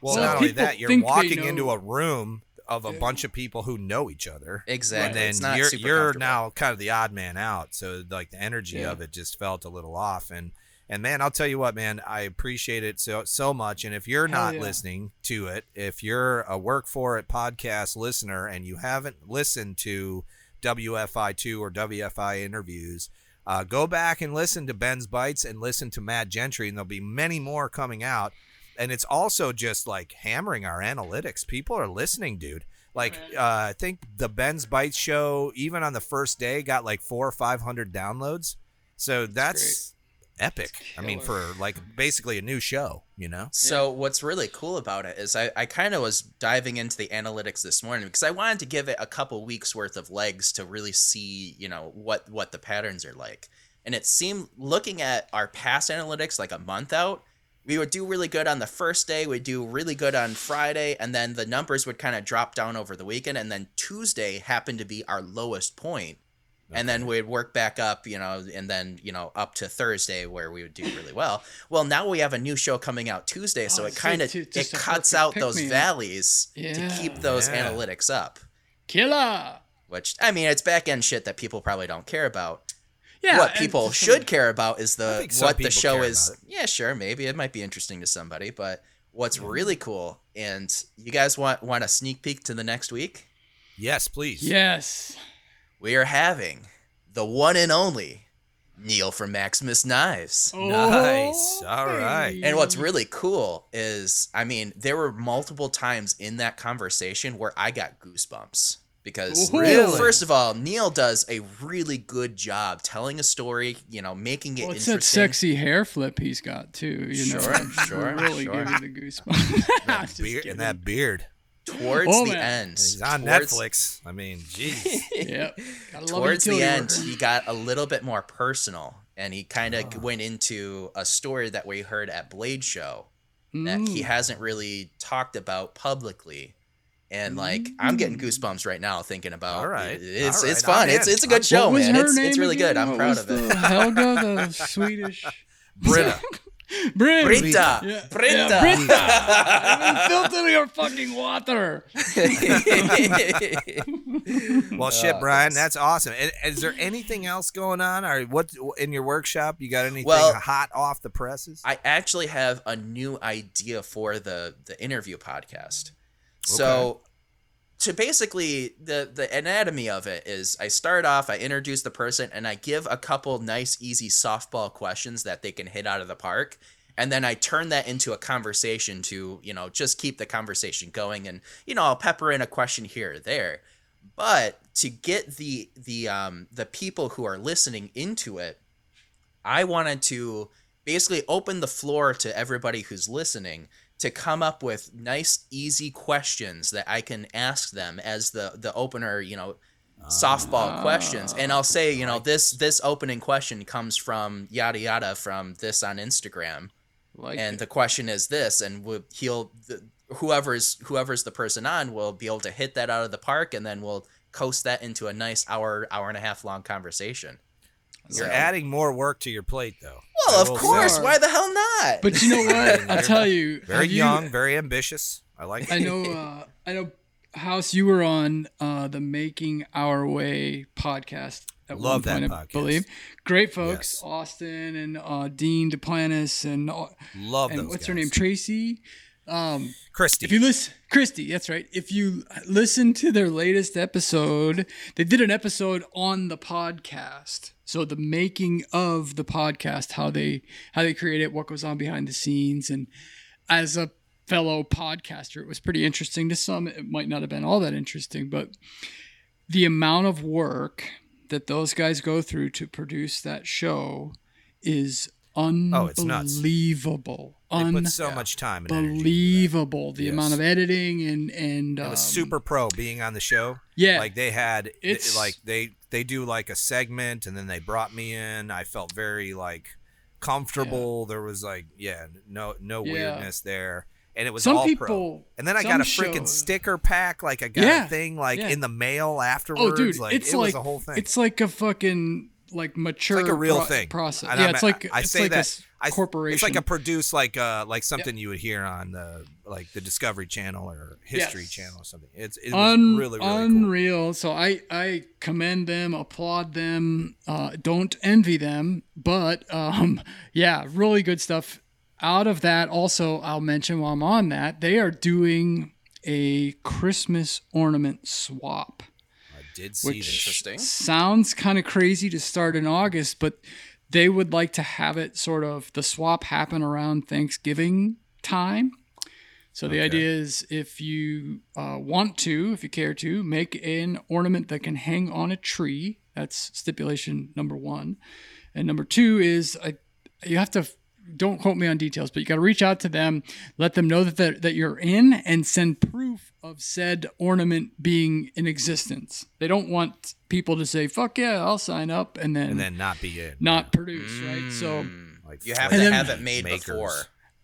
Well, So not only that, you're walking into a room of a bunch of people who know each other. Exactly. And then It's not you're super you're now kind of the odd man out. So like the energy Yeah. of it just felt a little off. And and man, I'll tell you what, man, I appreciate it so so much. And if you're Hell not yeah. listening to it, if you're a work for it podcast listener and you haven't listened to WFI2 or WFI interviews, uh, go back and listen to Ben's Bites and listen to Matt Gentry, and there'll be many more coming out. And it's also just like hammering our analytics. People are listening, dude. Like uh, I think the Ben's Bites show, even on the first day, got like four or five hundred downloads. So that's, epic. I mean, for like basically a new show, you know. So what's really cool about it is I, I kind of was diving into the analytics this morning because I wanted to give it a couple weeks worth of legs to really see, you know, what what the patterns are like. And it seemed looking at our past analytics like a month out, we would do really good on the first day, we'd do really good on Friday, and then the numbers would kind of drop down over the weekend, and then Tuesday happened to be our lowest point. And then we'd work back up, you know, and then, you know, up to Thursday where we would do really well. Well, now we have a new show coming out Tuesday, so Oh, it kind of it just cuts out those pick-me-up. valleys to keep those Yeah. analytics up. Killer. Which I mean, it's back end shit that people probably don't care about. Yeah. what people just- should care about is the what the show is. Yeah, sure, maybe it might be interesting to somebody, but what's Mm-hmm. really cool and you guys want want a sneak peek to the next week? Yes, please. Yes. We are having the one and only Neil from Maximus Knives. Nice. Oh, All right. And what's really cool is, I mean, there were multiple times in that conversation where I got goosebumps because Really? first of all, Neil does a really good job telling a story. You know, making it Well, it's that sexy hair flip he's got too. You know, Sure, It'll sure, really sure. give you the goosebumps. Just Beard, and that beard. Towards Oh, the man. end, He's on towards, Netflix. I mean, jeez. Yep. Towards the end, worker. he got a little bit more personal, and he kind of Ah. went into a story that we heard at Blade Show that he Mm. hasn't really talked about publicly. And like I'm getting Mm. goosebumps right now thinking about. All right, it's all it's fun. I'm It's it's a good show, man. It's it's really again? good. I'm What proud of it. the Helga, the Swedish. Britta. Brim. Brita, Yeah. Brita. Yeah, Brita. Filter your fucking water. Well, shit, Oh, Brian, thanks. that's awesome. And, is there anything else going on, or what in your workshop? You got anything Well, hot off the presses? I actually have a new idea for the the interview podcast. So to basically the the anatomy of it is I start off, I introduce the person and I give a couple nice easy softball questions that they can hit out of the park. And then I turn that into a conversation to, you know, just keep the conversation going and, you know, I'll pepper in a question here or there. But to get the the um the people who are listening into it, I wanted to basically open the floor to everybody who's listening to come up with nice, easy questions that I can ask them as the the opener, you know, softball ah. questions. And I'll say, you know, this this opening question comes from yada yada from this on Instagram, Like and the question is this, and we he'll the, whoever's whoever's the person on will be able to hit that out of the park, and then we'll coast that into a nice hour hour and a half long conversation. You're So- adding more work to your plate, though. Well, of course. say. say. Why the hell not? But you know what? I'll tell you. Very have you- young, very ambitious. I like I know. Uh, I know. House, you were on uh, the Making Our Way podcast. At Love one that point, I podcast. believe. Great folks, Yes. Austin and uh, Dean Duplantis and uh, Love and those what's her name, Tracy. Um, Christy. if you listen, Christy, that's right. If you listen to their latest episode, they did an episode on the podcast. So the making of the podcast, how they how they create it, what goes on behind the scenes, and as a fellow podcaster, it was pretty interesting. To some, it might not have been all that interesting, but the amount of work that those guys go through to produce that show is Oh, it's nuts. They put so much time and energy. into that. Unbelievable. The Yes. amount of editing and and It um, was super pro being on the show. Yeah, Like they had, It's- like they they do like a segment, and then they brought me in. I felt very like comfortable. There was like, yeah, no no Yeah. weirdness there, and it was some all people. pro. And then I got a freaking shows- sticker pack. Like I got Yeah, a thing like yeah. in the mail afterwards. Oh, dude, like it's it like was a whole thing. It's like a fucking like mature. like a real pro- thing. process. And yeah, I'm- it's like I it's say like that a s- I- corporation. It's like a produce, like uh, like something you would hear on the like the Discovery Channel or History Yes. Channel or something. It's it Un- really really cool. unreal. So I I commend them, applaud them, uh, don't envy them, but um, yeah, really good stuff. Out of that, also I'll mention while I'm on that, they are doing a Christmas ornament swap. Did see which. Interesting. sounds kind of crazy to start in August, but they would like to have it sort of the swap happen around Thanksgiving time. So the Okay. idea is if you uh, want to, if you care to, make an ornament that can hang on a tree. That's stipulation number one. And number two is I, you have to don't quote me on details, but you got to reach out to them, let them know that they're- that you're in, and send proof of said ornament being in existence. They don't want people to say "fuck yeah, I'll sign up" and then, and then not be it. not produce, right? So Mm. Like you have to And have it made makers. before.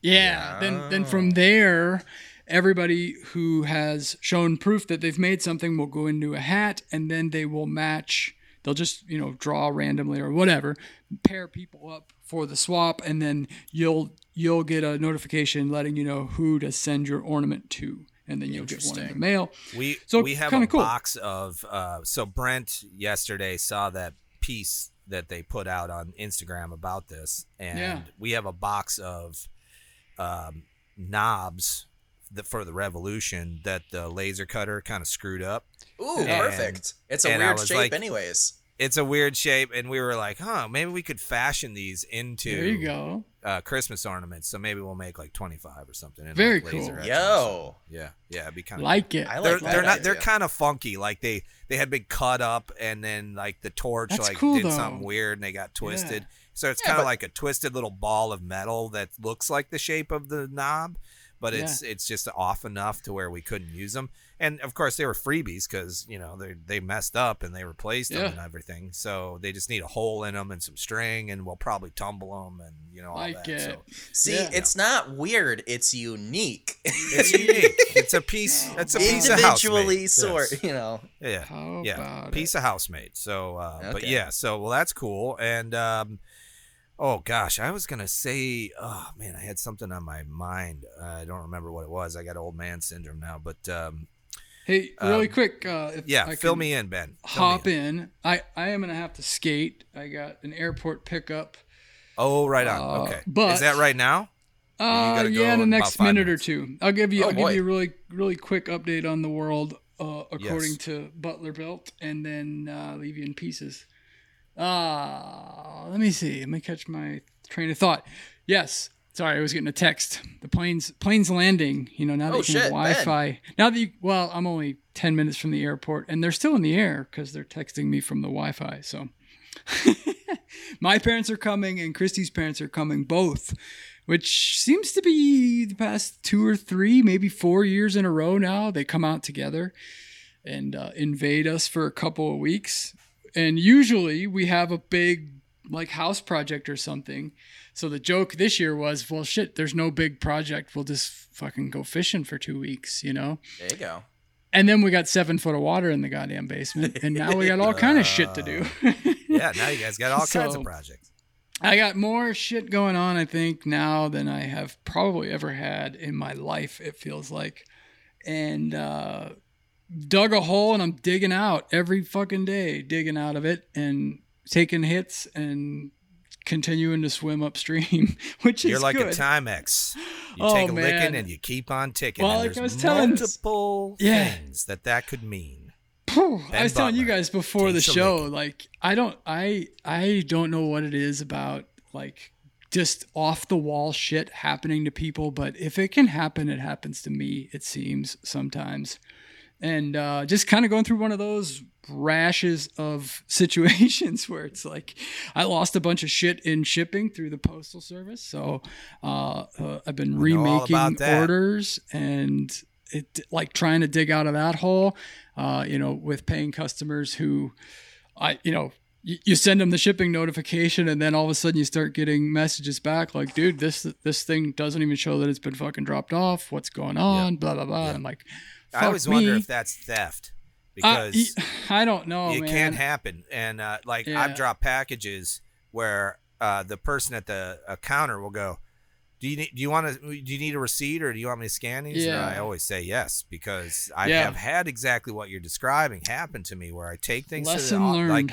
yeah, then then from there, everybody who has shown proof that they've made something will go into a hat, and then they will match. They'll just you know draw randomly or whatever, pair people up for the swap, and then you'll you'll get a notification letting you know who to send your ornament to, and then you'll get one in the mail. We So, we have a cool. box of uh so Brent yesterday saw that piece that they put out on Instagram about this and Yeah. we have a box of um knobs that for the revolution that the laser cutter kind of screwed up. Ooh, And- perfect. It's a weird shape, like- anyways. it's a weird shape, and we were like, huh, maybe we could fashion these into There you go. Uh, Christmas ornaments. So maybe we'll make like twenty five or something. and, Very like, laser cool. Yo. them. Yeah, yeah, it'd be kind of Like it. I like they're that they're not they're kind of funky. Like they they had been cut up and then like the torch That's like cool, did though. something weird and they got twisted. So it's Yeah, kind of but- like a twisted little ball of metal that looks like the shape of the knob, but it's it's just off enough to where we couldn't use them. And of course they were freebies because you know they they messed up and they replaced them and everything. So they just need a hole in them and some string and we'll probably tumble them and you know all Like that. it. So See, Yeah. it's not weird. It's unique. it's unique. It's a piece. It's a piece of house Individually sort. You know. Yeah. How yeah, about piece of house-made. So, uh, but yeah, so well, that's cool. And um, oh gosh, I was gonna say, oh man, I had something on my mind. I don't remember what it was. I got old man syndrome now. But um, Hey, really Um, quick. Uh, yeah, I fill me in, Ben. Fill Hop in. I I am gonna have to skate. I got an airport pickup. Oh, right on. Uh, okay, but- is that right now? Uh, yeah, in the next minute minutes. or two. I'll give you. Oh, I'll boy. give you a really, really quick update on the world uh, according Yes. to Butler Belt, and then uh, leave you in pieces. Uh, let me see. Let me catch my train of thought. Yes. Sorry, I was getting a text. The plane's plane's landing. You know now that Oh, you can have. Wi-Fi. Now that you well, I'm only ten minutes from the airport, and they're still in the air because they're texting me from the Wi-Fi. So my parents are coming, and Christy's parents are coming both which seems to be the past two or three, maybe four years in a row now. They come out together and uh, invade us for a couple of weeks. And usually we have a big, like, house project or something. So the joke this year was, well, shit, there's no big project. We'll just fucking go fishing for two weeks, you know? There you go. And then we got seven foot of water in the goddamn basement. And now we got all kind of shit to do. Yeah, now you guys got all kinds of projects. I got more shit going on, I think, now than I have probably ever had in my life, it feels like. And uh, dug a hole and I'm digging out every fucking day, digging out of it and taking hits and continuing to swim upstream, which is You're is like good. a Timex. You Oh, take a licking and you keep on ticking. Well, like I was telling- multiple Yeah. things that that could mean. I was telling you guys before the show, like I don't, I, I don't know what it is about like just off the wall shit happening to people, but if it can happen, it happens to me. It seems sometimes, and uh, just kind of going through one of those rashes of situations where it's like I lost a bunch of shit in shipping through the postal service, so uh, uh, I've been remaking orders and it like trying to dig out of that hole uh, you know with paying customers who i you know you, send them the shipping notification and then all of a sudden you start getting messages back like dude this this thing doesn't even show that it's been fucking dropped off what's going on blah blah blah Yeah. i'm like I always wonder if that's theft Uh, because y- i don't know it man can happen. And uh, like Yeah. I've dropped packages where uh, the person at the uh, counter will go, "Do you need, do you want to do you need a receipt or do you want me to scan these?" And Yeah. I always say yes because I have had exactly what you're describing happen to me where I take things to the, learned like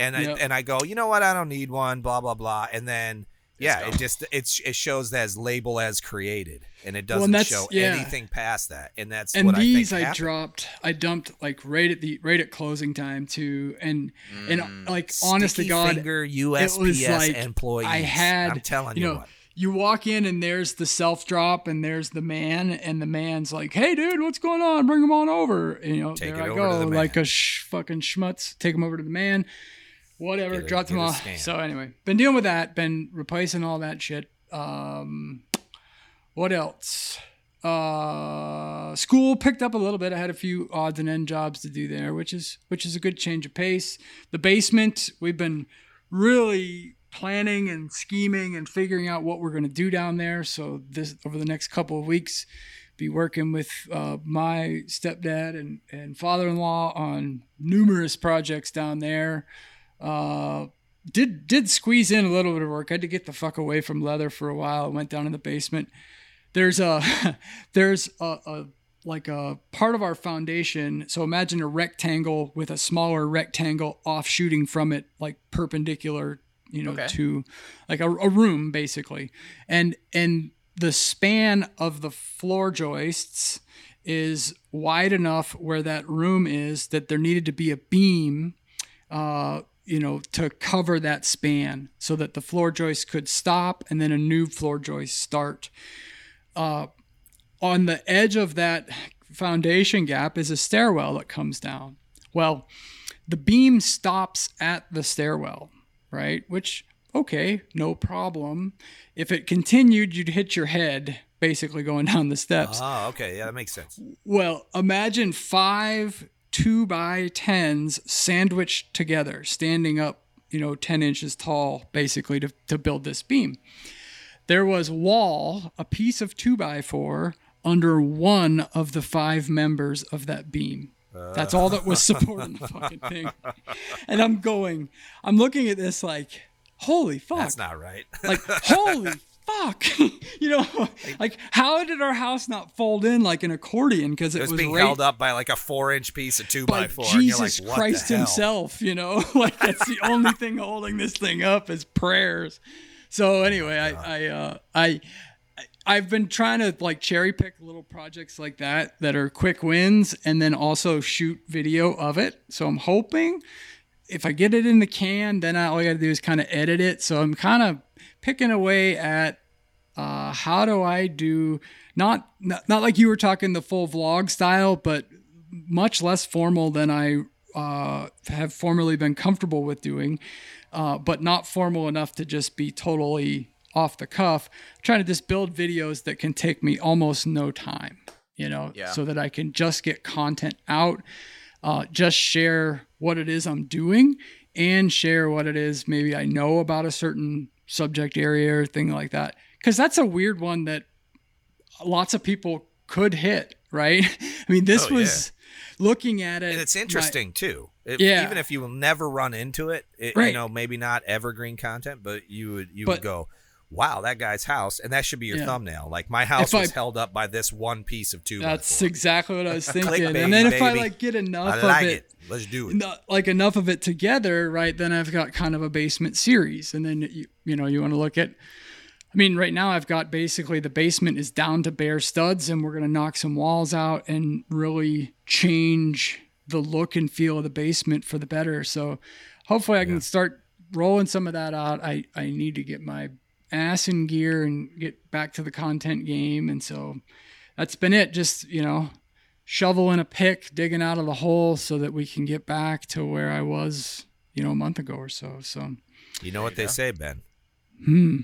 and Yep. I and I go, you know what? I don't need one. Blah blah blah. And then yeah, it just it's it shows that as label as created, and it doesn't and show yeah. anything past that. And that's and what these I I, dropped I dumped like right at the right at closing time too and and mm. like honest to God finger it USPS was like employees. I had I'm telling you you, know what. you walk in and there's the self drop and there's the man and the man's like hey dude what's going on bring him on over and, you know Take there it I go the like a sh- fucking schmutz take him over to the man whatever a- dropped a off. so anyway been dealing with that been replacing all that shit. Um what else? Uh school picked up a little bit. I had a few odds and end jobs to do there which is which is a good change of pace. The basement we've been really planning and scheming and figuring out what we're going to do down there. So this over the next couple of weeks be working with uh, my stepdad and, and father-in-law on numerous projects down there uh, did did squeeze in a little bit of work. I had to get the fuck away from leather for a while. I went down in the basement. There's a there's a, a like a part of our foundation. So imagine a rectangle with a smaller rectangle offshooting from it, like perpendicular, you know, Okay. to like a, a room basically. And and the span of the floor joists is wide enough where that room is that there needed to be a beam uh, you know, to cover that span so that the floor joist could stop and then a new floor joist start. Uh, on the edge of that foundation gap is a stairwell that comes down. Well, the beam stops at the stairwell, right? Which, okay, no problem. If it continued, you'd hit your head basically going down the steps. Oh, okay. Yeah, that makes sense. Well, imagine five two by tens sandwiched together, standing up, you know, 10 inches tall, basically, to, to build this beam. There was wall, a piece of two by four, under one of the five members of that beam. That's all that was supporting the fucking thing. And I'm going, I'm looking at this like, holy fuck. That's not right. like, holy fuck. you know, like, how did our house not fold in like an accordion? Because it, it was, being right held up by like a four inch piece of two by by four. Jesus like, Christ himself, you know? like that's the only thing holding this thing up is prayers. So anyway, I I uh I I've been trying to like cherry pick little projects like that that are quick wins and then also shoot video of it. So I'm hoping if I get it in the can, then I, all I got to do is kind of edit it. So I'm kind of picking away at uh, how do I do not, not not like you were talking the full vlog style, but much less formal than I uh, have formerly been comfortable with doing, uh, but not formal enough to just be totally off the cuff. I'm trying to just build videos that can take me almost no time, you know, Yeah. so that I can just get content out, uh, just share what it is I'm doing and share what it is maybe I know about a certain subject area or thing like that. Because that's a weird one that lots of people could hit, right? I mean, this Oh, was looking at it. And it's my- interesting too. If, Yeah. Even if you will never run into it, it you know, maybe not evergreen content, but you would you But- would go, wow, that guy's house, and that should be your Yeah. thumbnail. Like my house If was I- held up by this one piece of two. by That's exactly what I was thinking. Clickbait, and then if I like get enough I like of it. it, Let's do it. like enough of it together, right? Then I've got kind of a basement series, and then you, you know you want to look at. I mean, right now I've got basically the basement is down to bare studs, and we're gonna knock some walls out and really change the look and feel of the basement for the better. So hopefully I can start rolling some of that out. I I need to get my ass in gear and get back to the content game, and so that's been it. Just you know, shoveling a pick, digging out of the hole so that we can get back to where I was, you know, a month ago or so. So, You know what they say, Ben? hmm,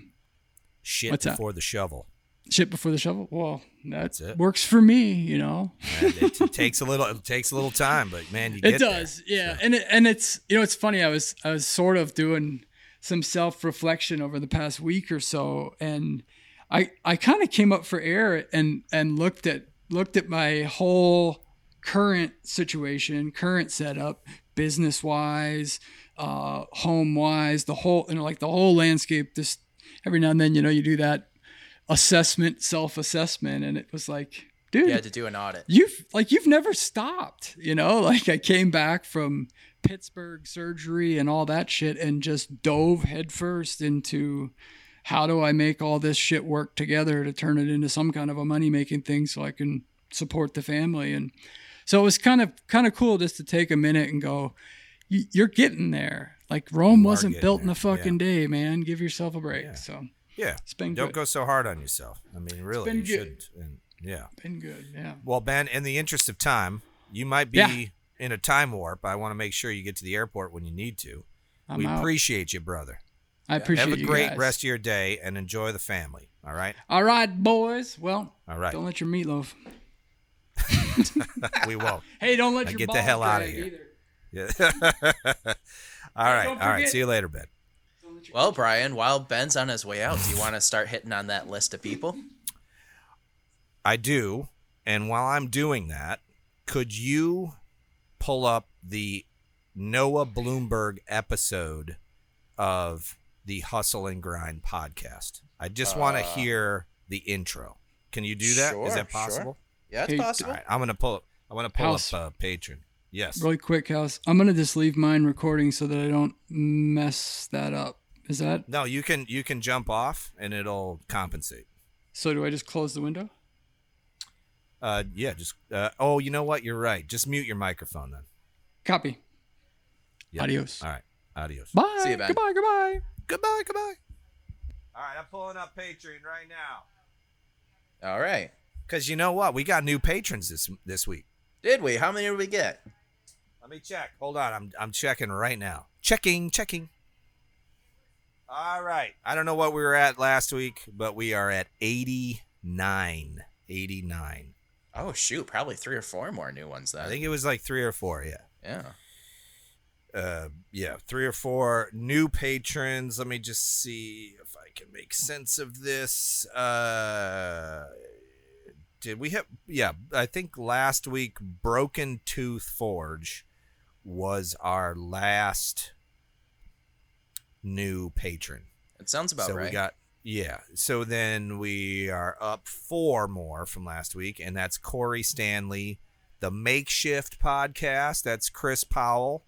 Shit What's that? before the shovel. shit before the shovel. Well, that That's it. works for me, you know. It, it takes a little. It takes a little time, but man, you It get there. does, yeah. And it, and it's you know it's funny. I was I was sort of doing some self reflection over the past week or so, and I I kind of came up for air and and looked at looked at my whole current situation, current setup, business wise, uh, home wise, the whole you know like the whole landscape. Just every now and then, you know, you do that assessment, self assessment, and it was like, dude, You had to do an audit. you've like you've never stopped you know like i came back from pittsburgh surgery and all that shit and just dove headfirst into how do i make all this shit work together to turn it into some kind of a money making thing so i can support the family and so it was kind of kind of cool just to take a minute and go "You- you're getting there like rome wasn't built in a fucking yeah. day man give yourself a break Yeah. so Yeah. it's been Don't good go so hard on yourself. I mean, really, you good. shouldn't. And, yeah. been good yeah Well, Ben, in the interest of time, you might be Yeah. In a time warp. I want to make sure you get to the airport when you need to. I'm we out. appreciate you, brother. i appreciate you. Have a great guys. rest of your day and enjoy the family. All right. All right, boys. Well, All right. don't let your meatloaf. we won't. Hey, don't let Now your get the hell out of here. either. Yeah. all right. All right. See you later, Ben. Well, Brian, while Ben's on his way out, do you want to start hitting on that list of people? I do. And while I'm doing that, could you pull up the Noah Bloomberg episode of the Hustle and Grind podcast? I just want to Uh, hear the intro. Can you do that? Is Sure, that sure. possible? Yeah, it's Hey, possible. right. I'm gonna pull. Up, I want to pull House. up uh, Patreon. Yes. Really quick, House. I'm gonna just leave mine recording so that I don't mess that up. Is that No, you can you can jump off and it'll compensate. so? Do I just close the window? Uh, yeah. Just. Uh, oh, you know what? You're right. Just mute your microphone then. Copy. Yep. Adios. All right. Adios. Bye. See you, Ben. Goodbye. Goodbye. Goodbye. Goodbye. All right. I'm pulling up Patreon right now. All right. Because you know what? We got new patrons this this week. Did we? How many did we get? Let me check. Hold on. I'm I'm checking right now. Checking, checking. All right. I don't know what we were at last week, but we are at 89. 89. Oh shoot, probably three or four more new ones then. I think it was like 3 or 4, yeah. yeah. Uh yeah, 3 or 4 new patrons. Let me just see if I can make sense of this. Uh did we have yeah, I think last week Broken Tooth Forge was our last new patron. It sounds about so right. we got yeah. So then we are up four more from last week, and that's Corey Stanley, the Makeshift podcast. That's Chris Powell,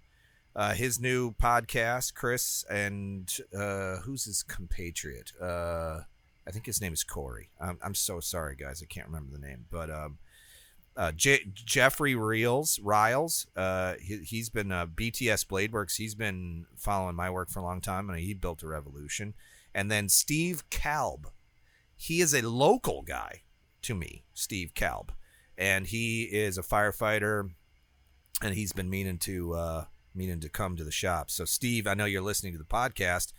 uh, his new podcast. Chris and uh, who's his compatriot? Uh, I think his name is Corey. I'm, I'm so sorry, guys. I can't remember the name, but um, uh, Jeffrey Reels Riles. Uh, he, he's been uh, BTS Bladeworks. He's been following my work for a long time, and he built a revolution. And then Steve Kalb. He is a local guy to me, Steve Kalb, and he is a firefighter, and he's been meaning to uh, meaning to come to the shop. So, Steve, I know you're listening to the podcast.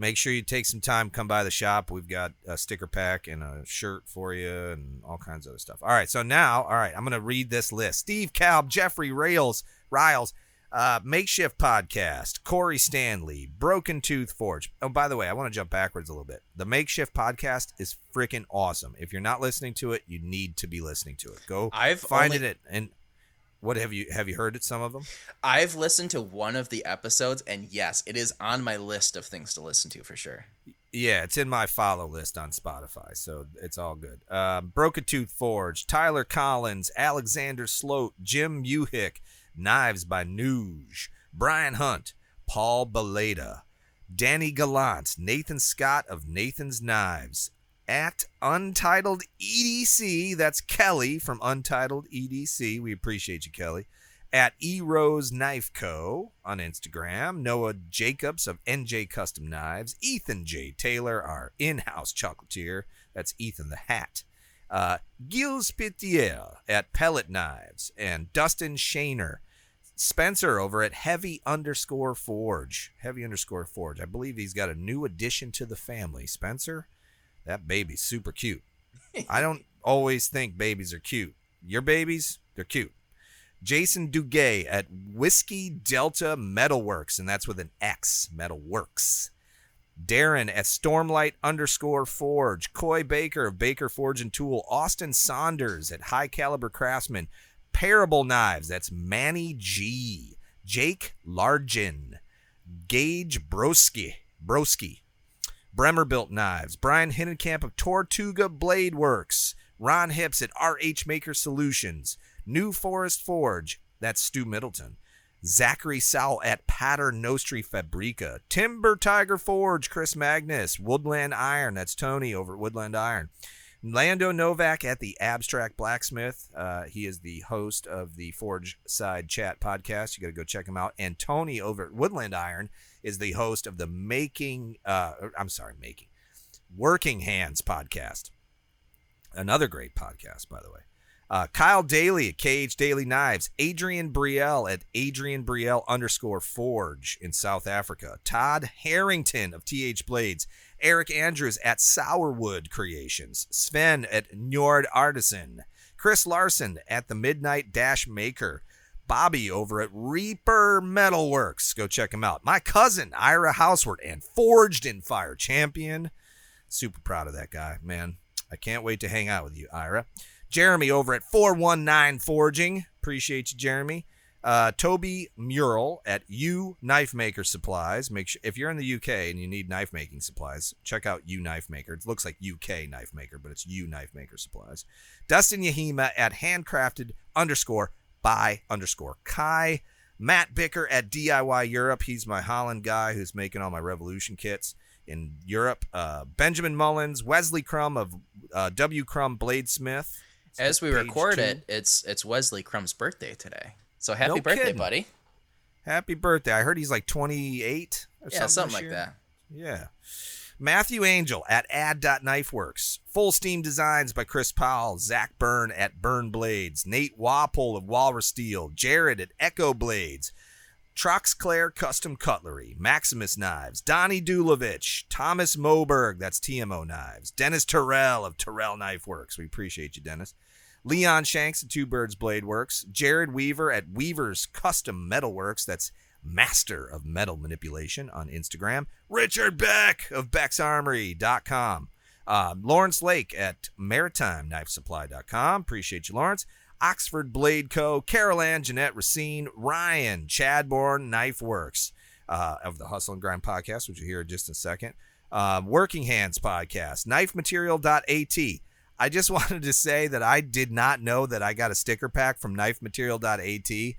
Make sure you take some time, come by the shop. We've got a sticker pack and a shirt for you and all kinds of other stuff. All right, so now, all right, I'm to read this list. Steve Kalb, Jeffrey Rails, Riles, uh, Makeshift Podcast, Corey Stanley, Broken Tooth Forge. Oh, by the way, I want to jump backwards a little bit. The Makeshift Podcast is freaking awesome. If you're not listening to it, you need to be listening to it. Go I've find only- it and what have you have you heard it some of them? I've listened to one of the episodes, and yes, it is on my list of things to listen to for sure. Yeah, it's in my follow list on Spotify, so it's all good. Uh, Broken Tooth Forge, Tyler Collins, Alexander Sloat, Jim Uhick, Knives by Nuge, Brian Hunt, Paul Beleda, Danny Gallant, Nathan Scott of Nathan's Knives, at Untitled EDC, that's Kelly from Untitled EDC. We appreciate you, Kelly. At E Rose Knife Co. on Instagram, Noah Jacobs of NJ Custom Knives, Ethan J. Taylor, our in house chocolatier. That's Ethan the Hat. Uh, Gilles Pitier at Pellet Knives, and Dustin Shaner. Spencer over at Heavy underscore Forge. Heavy underscore Forge. I believe he's got a new addition to the family. Spencer, that baby's super cute. I don't always think babies are cute. Your babies, they're cute. Jason Duguay at Whiskey Delta Metalworks, and that's with an X, Metalworks. Darren at Stormlight underscore Forge. Coy Baker of Baker Forge and Tool. Austin Saunders at High Caliber Craftsman. Parable Knives, that's Manny G. Jake Largin. Gage Broski. Broski. Bremer Built Knives. Brian Hinnenkamp of Tortuga Blade Works. Ron Hips at RH Maker Solutions. New Forest Forge. That's Stu Middleton. Zachary Sowell at Pater Nostri Fabrica. Timber Tiger Forge, Chris Magnus. Woodland Iron, that's Tony over at Woodland Iron. Lando Novak at the Abstract Blacksmith. Uh, he is the host of the Forge Side Chat podcast. You got to go check him out. And Tony over at Woodland Iron is the host of the Making, uh, I'm sorry, Making, Working Hands podcast. Another great podcast, by the way. Uh, Kyle Daly at KH Daly Knives. Adrian Brielle at Adrian Brielle underscore Forge in South Africa. Todd Harrington of TH Blades. Eric Andrews at Sourwood Creations. Sven at Njord Artisan. Chris Larson at the Midnight Dash Maker. Bobby over at Reaper Metalworks. Go check him out. My cousin, Ira Houseward, and Forged in Fire champion. Super proud of that guy, man. I can't wait to hang out with you, Ira. Jeremy over at 419 Forging. Appreciate you, Jeremy. Uh, Toby Mural at U Knife Maker Supplies. Make sure if you're in the UK and you need knife making supplies, check out U Knife Maker. It looks like UK Knife Maker, but it's U Knife Maker Supplies. Dustin Yahima at Handcrafted underscore by underscore Kai. Matt Bicker at DIY Europe. He's my Holland guy who's making all my Revolution kits in Europe. Uh, Benjamin Mullins, Wesley Crum of uh, W Crum Bladesmith. As we record two. it, it's it's Wesley Crum's birthday today. So happy No birthday, kidding. buddy. Happy birthday. I heard he's like 28 or Yeah, something. something like year. that. Yeah. Matthew Angel at ad.knifeworks. Full Steam Designs by Chris Powell. Zach Byrne at Burn Blades. Nate Wapole of Walrus Steel. Jared at Echo Blades. Troxclair Custom Cutlery. Maximus Knives. Donnie Dulovich. Thomas Moberg. That's TMO Knives. Dennis Terrell of Terrell Knife Works. We appreciate you, Dennis. Leon Shanks at Two Birds Blade Works. Jared Weaver at Weaver's Custom Metal Works. That's Master of Metal Manipulation on Instagram. Richard Beck of Beck'sArmory.com. Uh, Lawrence Lake at MaritimeKnifeSupply.com. Appreciate you, Lawrence. Oxford Blade Co. Carol Ann, Jeanette Racine, Ryan, Chadbourne Knife Works uh, of the Hustle and Grind podcast, which you'll hear in just a second. Um, Working Hands podcast, knifematerial.at. I just wanted to say that I did not know that I got a sticker pack from knifematerial.at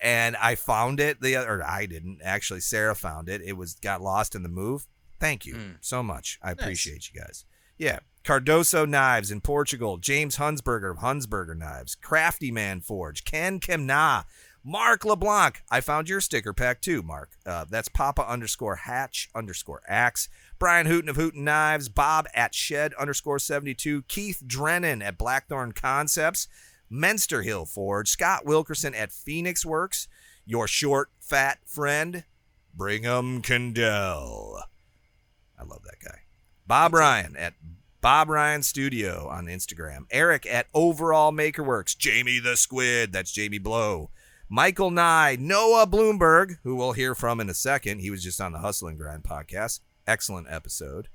and I found it the other or I didn't actually Sarah found it. It was got lost in the move. Thank you Mm. so much. I appreciate you guys. Yeah. Cardoso Knives in Portugal, James Hunsberger of Hunsberger Knives, Crafty Man Forge, Ken Kemna, Mark LeBlanc. I found your sticker pack too, Mark. Uh, that's Papa underscore Hatch underscore Axe. Brian Hooten of Hooten Knives, Bob at Shed underscore 72, Keith Drennan at Blackthorn Concepts, Menster Hill Forge, Scott Wilkerson at Phoenix Works, your short, fat friend, Brigham Kendall. I love that guy. Bob Ryan at Bob Ryan Studio on Instagram. Eric at Overall Makerworks. Jamie the Squid. That's Jamie Blow. Michael Nye. Noah Bloomberg, who we'll hear from in a second. He was just on the Hustle and Grind podcast. Excellent episode.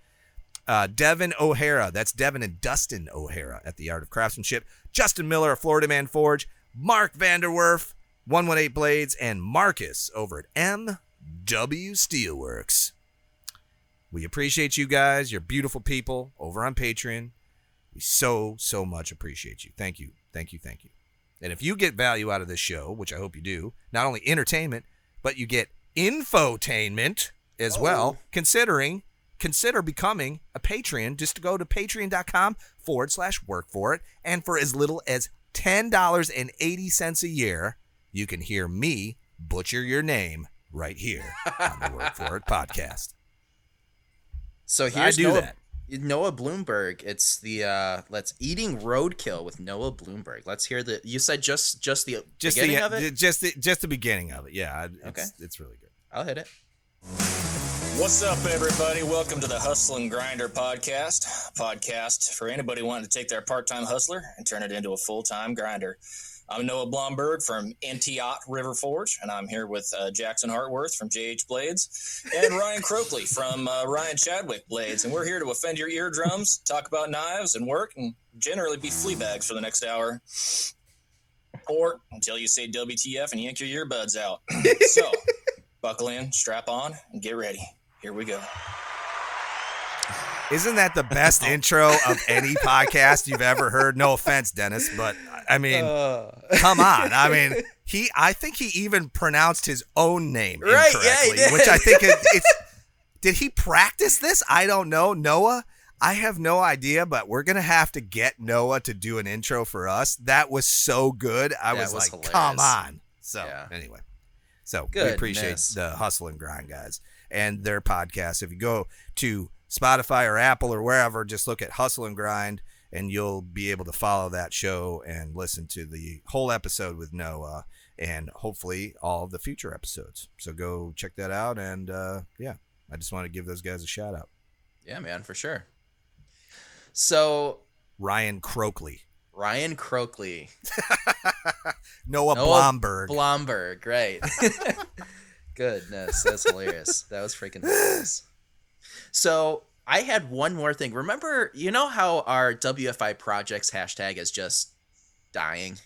Uh, Devin O'Hara. That's Devin and Dustin O'Hara at the Art of Craftsmanship. Justin Miller at Florida Man Forge. Mark Vanderwerf, 118 Blades, and Marcus over at MW Steelworks. We appreciate you guys. You're beautiful people over on Patreon. We so, so much appreciate you. Thank you. Thank you. Thank you. And if you get value out of this show, which I hope you do, not only entertainment, but you get infotainment as well, considering consider becoming a Patreon just to go to patreon.com forward slash work for it. And for as little as $10.80 a year, you can hear me butcher your name right here on the Work For It podcast. So here's I do Noah, that. Noah Bloomberg. It's the uh let's eating roadkill with Noah Bloomberg. Let's hear the. You said just just the Just beginning the, of it. just the, just the beginning of it. Yeah, it's, Okay. it's really good. I'll hit it. What's up, everybody? Welcome to the Hustle and Grinder podcast. Podcast for anybody wanting to take their part-time hustler and turn it into a full-time grinder. I'm Noah Blomberg from Antioch River Forge, and I'm here with uh, Jackson Hartworth from JH Blades and Ryan Croakley from uh, Ryan Chadwick Blades. And we're here to offend your eardrums, talk about knives and work, and generally be flea bags for the next hour. Or until you say WTF and yank your earbuds out. so, buckle in, strap on, and get ready. Here we go. Isn't that the best intro of any podcast you've ever heard? No offense, Dennis, but I mean, uh. come on. I mean, he. I think he even pronounced his own name Right, yeah, he incorrectly, did. which I think it, it's. Did he practice this? I don't know, Noah. I have no idea, but we're gonna have to get Noah to do an intro for us. That was so good. I was, was like, hilarious. come on. So Yeah. anyway, so we appreciate the hustle and grind guys and their podcast. If you go to Spotify or Apple or wherever, just look at Hustle and Grind, and you'll be able to follow that show and listen to the whole episode with Noah and hopefully all the future episodes. So go check that out. And uh, yeah, I just want to give those guys a shout out. Yeah, man, for sure. So Ryan Croakley, Ryan Croakley, Noah, Noah Blomberg. Blomberg, right? Goodness, that's hilarious. That was freaking hilarious. So I had one more thing. Remember, you know how our WFI projects hashtag is just dying.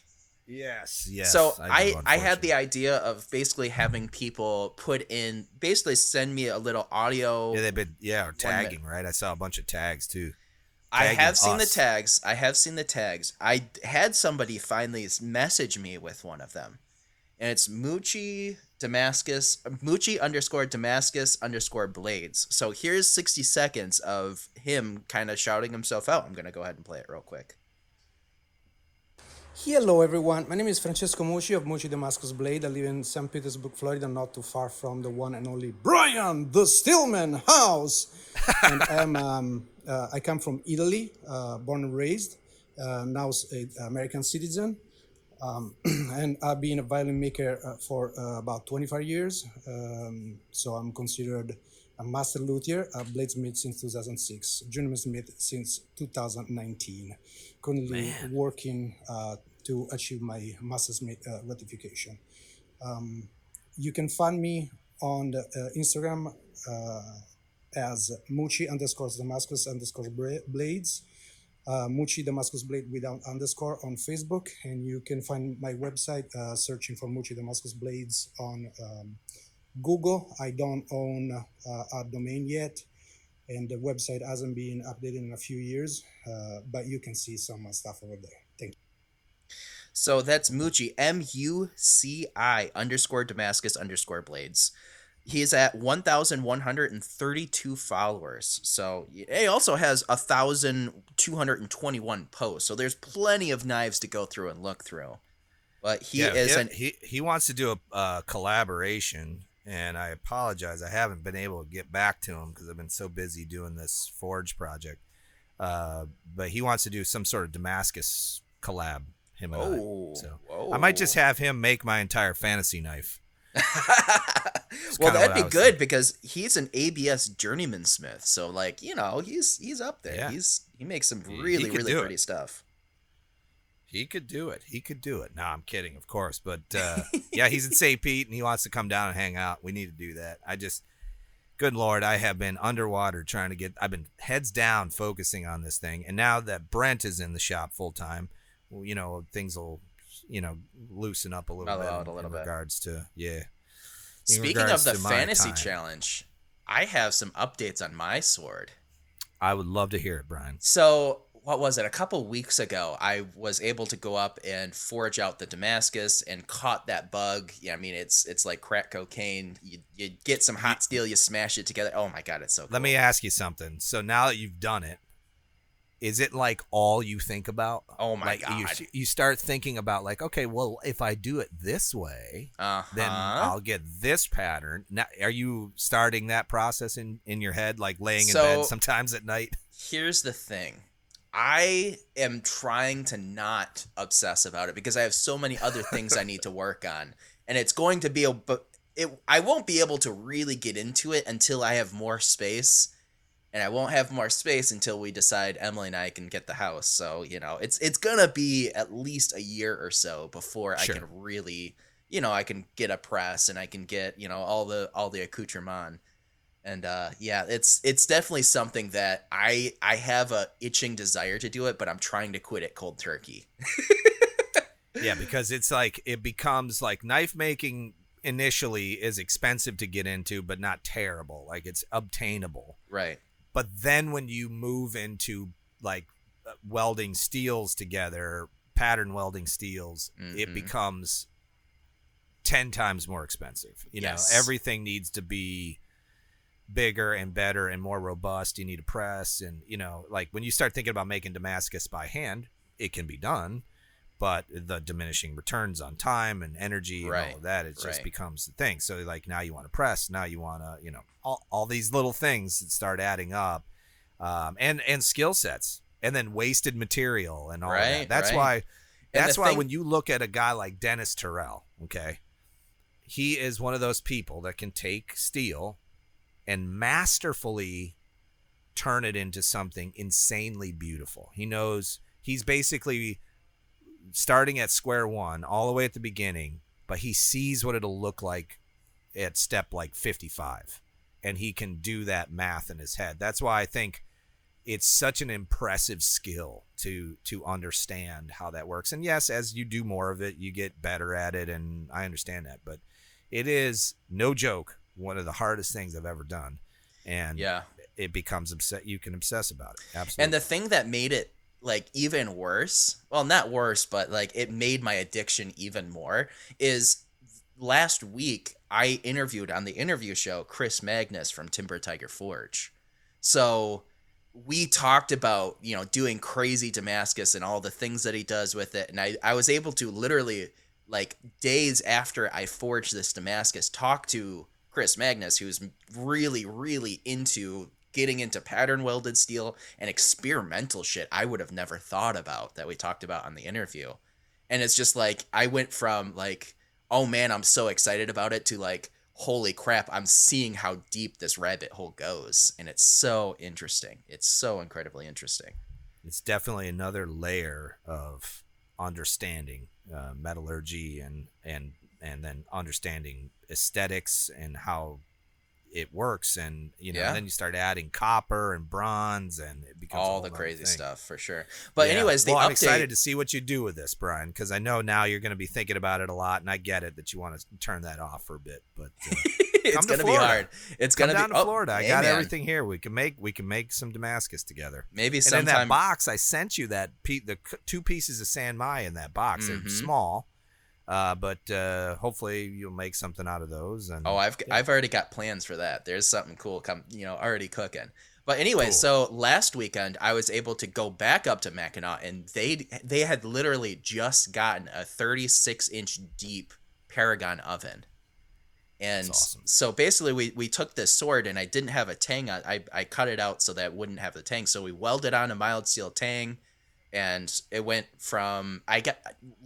yes, yes. so I, I had the idea of basically having people put in, basically send me a little audio. yeah, they've been yeah or tagging right. I saw a bunch of tags too. I have seen the tags. I have seen the tags. I had somebody finally message me with one of them, and it's Mucci Damascus Mucci underscore Damascus underscore Blades. So here's sixty seconds of him kind of shouting himself out. I'm gonna go ahead and play it real quick. Hello everyone, my name is Francesco Mucci of Mucci Damascus Blade. I live in St. Petersburg, Florida, not too far from the one and only Brian the Stillman house. and I'm, um, uh, I come from Italy, uh, born and raised, uh, now an American citizen. Um, and I've been a violin maker uh, for uh, about 25 years. Um, so I'm considered a master luthier, a bladesmith since 2006, journeyman smith since 2019. Currently working uh, to achieve my master's uh, ratification. Um, you can find me on the, uh, Instagram uh, as Mucci underscore Damascus underscore Blades. Uh, Mucci Damascus Blade without underscore on Facebook, and you can find my website uh, searching for Mucci Damascus Blades on um, Google. I don't own uh, a domain yet, and the website hasn't been updated in a few years, uh, but you can see some stuff over there. Thank you. So that's Mucci, M U C I underscore Damascus underscore Blades. He is at 1,132 followers. So he also has 1,221 posts. So there's plenty of knives to go through and look through. But he Yeah, is he, an he he wants to do a uh, collaboration, and I apologize. I haven't been able to get back to him because I've been so busy doing this Forge project. Uh, but he wants to do some sort of Damascus collab. Him and Oh, I. So I might just have him make my entire fantasy knife. well, that'd be good thinking. because he's an ABS journeyman smith. So like, you know, he's he's up there. Yeah. He's he makes some really really do it. pretty stuff. He could do it. He could do it. No, I'm kidding, of course. But uh, yeah, he's in St. Pete and he wants to come down and hang out. We need to do that. I just, good Lord, I have been underwater trying to get, I've been heads down focusing on this thing. And now that Brent is in the shop full time, well, you know, things will, you know, loosen up a little Mellow bit out a in little bit. regards to, yeah. In Speaking of the fantasy time. challenge, I have some updates on my sword. I would love to hear it, Brian. So, what was it? A couple weeks ago, I was able to go up and forge out the Damascus and caught that bug. Yeah, I mean, it's it's like crack cocaine. You, you get some hot steel, you smash it together. Oh my god, it's so cool. Let me ask you something. So now that you've done it, is it like all you think about? Oh my like You, you start thinking about like, okay, well, if I do it this way, uh-huh. then I'll get this pattern. Now, are you starting that process in in your head, like laying in So- bed sometimes at night? Here's the thing. I am trying to not obsess about it because I have so many other things I need to work on. And it's going to be a but it I won't be able to really get into it until I have more space. And I won't have more space until we decide Emily and I can get the house. So, you know, it's it's gonna be at least a year or so before Sure. I can really you know, I can get a press and I can get, you know, all the all the accoutrement and uh yeah it's it's definitely something that i i have a itching desire to do it but i'm trying to quit it cold turkey yeah, because it's like it becomes like knife making initially is expensive to get into, but not terrible. Like it's obtainable. right But then when you move into like uh, welding steels together, pattern welding steels, it Mhm. becomes 10 times more expensive. You Yes. know, everything needs to be bigger and better and more robust. You need a press and, you know, like when you start thinking about making Damascus by hand, it can be done, but the diminishing returns on time and energy and all of that, it just right. becomes the thing. So like now you want to press, now you want to, you know, all, all these little things that start adding up. Um, and and skill sets and then wasted material and all of that. That's right. why that's why thing- when you look at a guy like Dennis Terrell, okay, he is one of those people that can take steel and masterfully turn it into something insanely beautiful. He knows he's basically starting at square one all the way at the beginning, but he sees what it'll look like at step like 55 and he can do that math in his head. That's why I think it's such an impressive skill to to understand how that works. And yes, as you do more of it, you get better at it and I understand that, but it is no joke one of the hardest things I've ever done. And yeah it becomes upset you can obsess about it. Absolutely. and the thing that made it like even worse well not worse but like it made my addiction even more is last week i interviewed on the interview show chris magnus from timber tiger forge so we talked about you know doing crazy Damascus and all the things that he does with it, and I I was able to literally like days after I forged this Damascus talk to Chris Magnus, who's really really into getting into pattern welded steel and experimental shit I would have never thought about that we talked about on the interview. And it's just like I went from like, oh man, I'm so excited about it to like, holy crap, I'm seeing how deep this rabbit hole goes. And it's so interesting. It's so incredibly interesting. It's definitely another layer of understanding uh, metallurgy and and and then understanding aesthetics and how it works and you know Yeah. then you start adding copper and bronze and it becomes All the crazy thing. stuff for sure. But Yeah. anyways, the well, update I'm excited to see what you do with this, Brian, because I know now you're going to be thinking about it a lot, and I get it that you want to turn that off for a bit. But uh, it's come to gonna be hard. It's gonna down be to oh, Florida. I hey, got man. everything here. We can make we can make some Damascus together. Maybe And in that box, I sent you that pe- the c- two pieces of San Mai in that box. Mhm. They're small, uh, but uh, hopefully you'll make something out of those. And Oh, I've I've already got plans for that. There's something cool come, you know, already cooking. But anyway, Cool. so last weekend I was able to go back up to Mackinac, and they they had literally just gotten a 36 inch deep Paragon oven, and awesome. so basically we we took this sword, and I didn't have a tang on. I I cut it out so that it wouldn't have the tang. So we welded on a mild steel tang, and it went from I got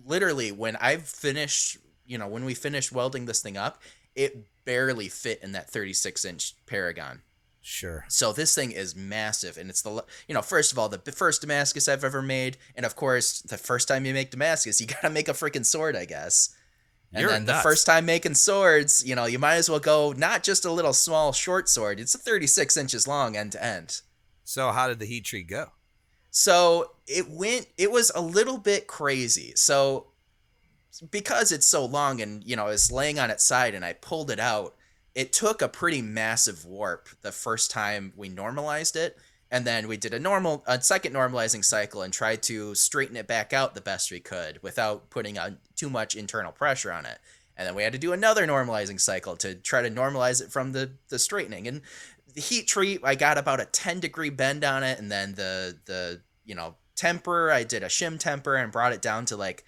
literally when I finished, you know, when we finished welding this thing up, it barely fit in that 36 inch Paragon. sure. So this thing is massive, and it's the you know first of all the first Damascus I've ever made, and of course the first time you make Damascus, you gotta make a freaking sword, I guess. And You're then the first time making swords, you know, you might as well go not just a little small short sword; it's a 36 inches long end to end. So how did the heat treat go? So it went. It was a little bit crazy. So because it's so long, and you know, it's laying on its side, and I pulled it out. It took a pretty massive warp the first time we normalized it, and then we did a normal, a second normalizing cycle, and tried to straighten it back out the best we could without putting on too much internal pressure on it. And then we had to do another normalizing cycle to try to normalize it from the the straightening. And the heat treat, I got about a 10 degree bend on it, and then the the you know temper, I did a shim temper and brought it down to like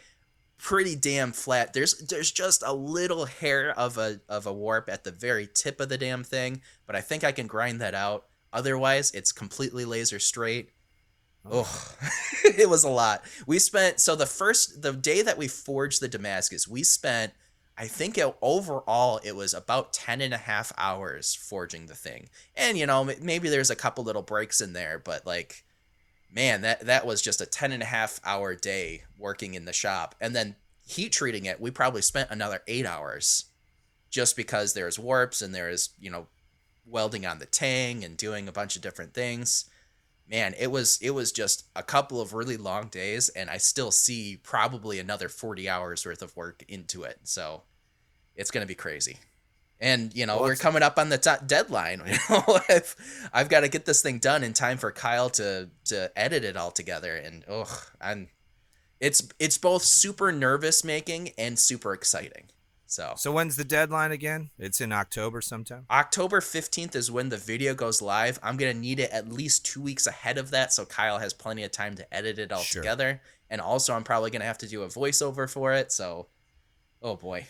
pretty damn flat. There's there's just a little hair of a of a warp at the very tip of the damn thing, but I think I can grind that out. Otherwise, it's completely laser straight. Oh, it was a lot. We spent so the first the day that we forged the Damascus, we spent I think it, overall it was about 10 and a half hours forging the thing. And you know, maybe there's a couple little breaks in there, but like man, that that was just a 10 and a half hour day working in the shop. And then heat treating it, we probably spent another 8 hours just because there's warps and there's, you know, welding on the tang and doing a bunch of different things. Man it was it was just a couple of really long days and i still see probably another 40 hours worth of work into it. So it's going to be crazy and you know Well, we're coming up on the t- deadline you know I've, I've got to get this thing done in time for kyle to to edit it all together and oh i'm it's it's both super nervous making and super exciting so So when's the deadline again? It's in October sometime. October 15th is when the video goes live. I'm going to need it at least two weeks ahead of that so Kyle has plenty of time to edit it all Sure. together. And also, I'm probably going to have to do a voiceover for it. So, oh boy.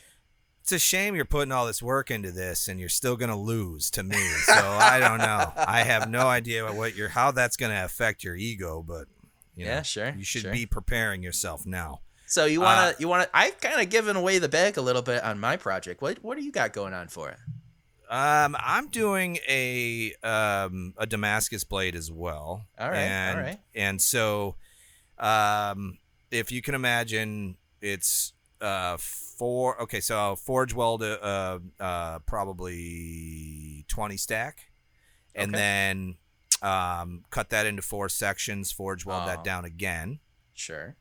It's a shame you're putting all this work into this and you're still gonna lose to me. So I don't know. I have no idea what you're how that's gonna affect your ego, but you know, Yeah, sure, You should sure. be preparing yourself now. So you Uh, want to, you want to, I've kind of given away the bag a little bit on my project. What, what do you got going on for it? Um, I'm doing a um a Damascus blade as well. All right, all and, right. And so, um, if you can imagine, it's uh four. Okay, so forge weld uh uh probably twenty stack, and Okay. then um cut that into four sections. Forge weld Oh. that down again, Sure.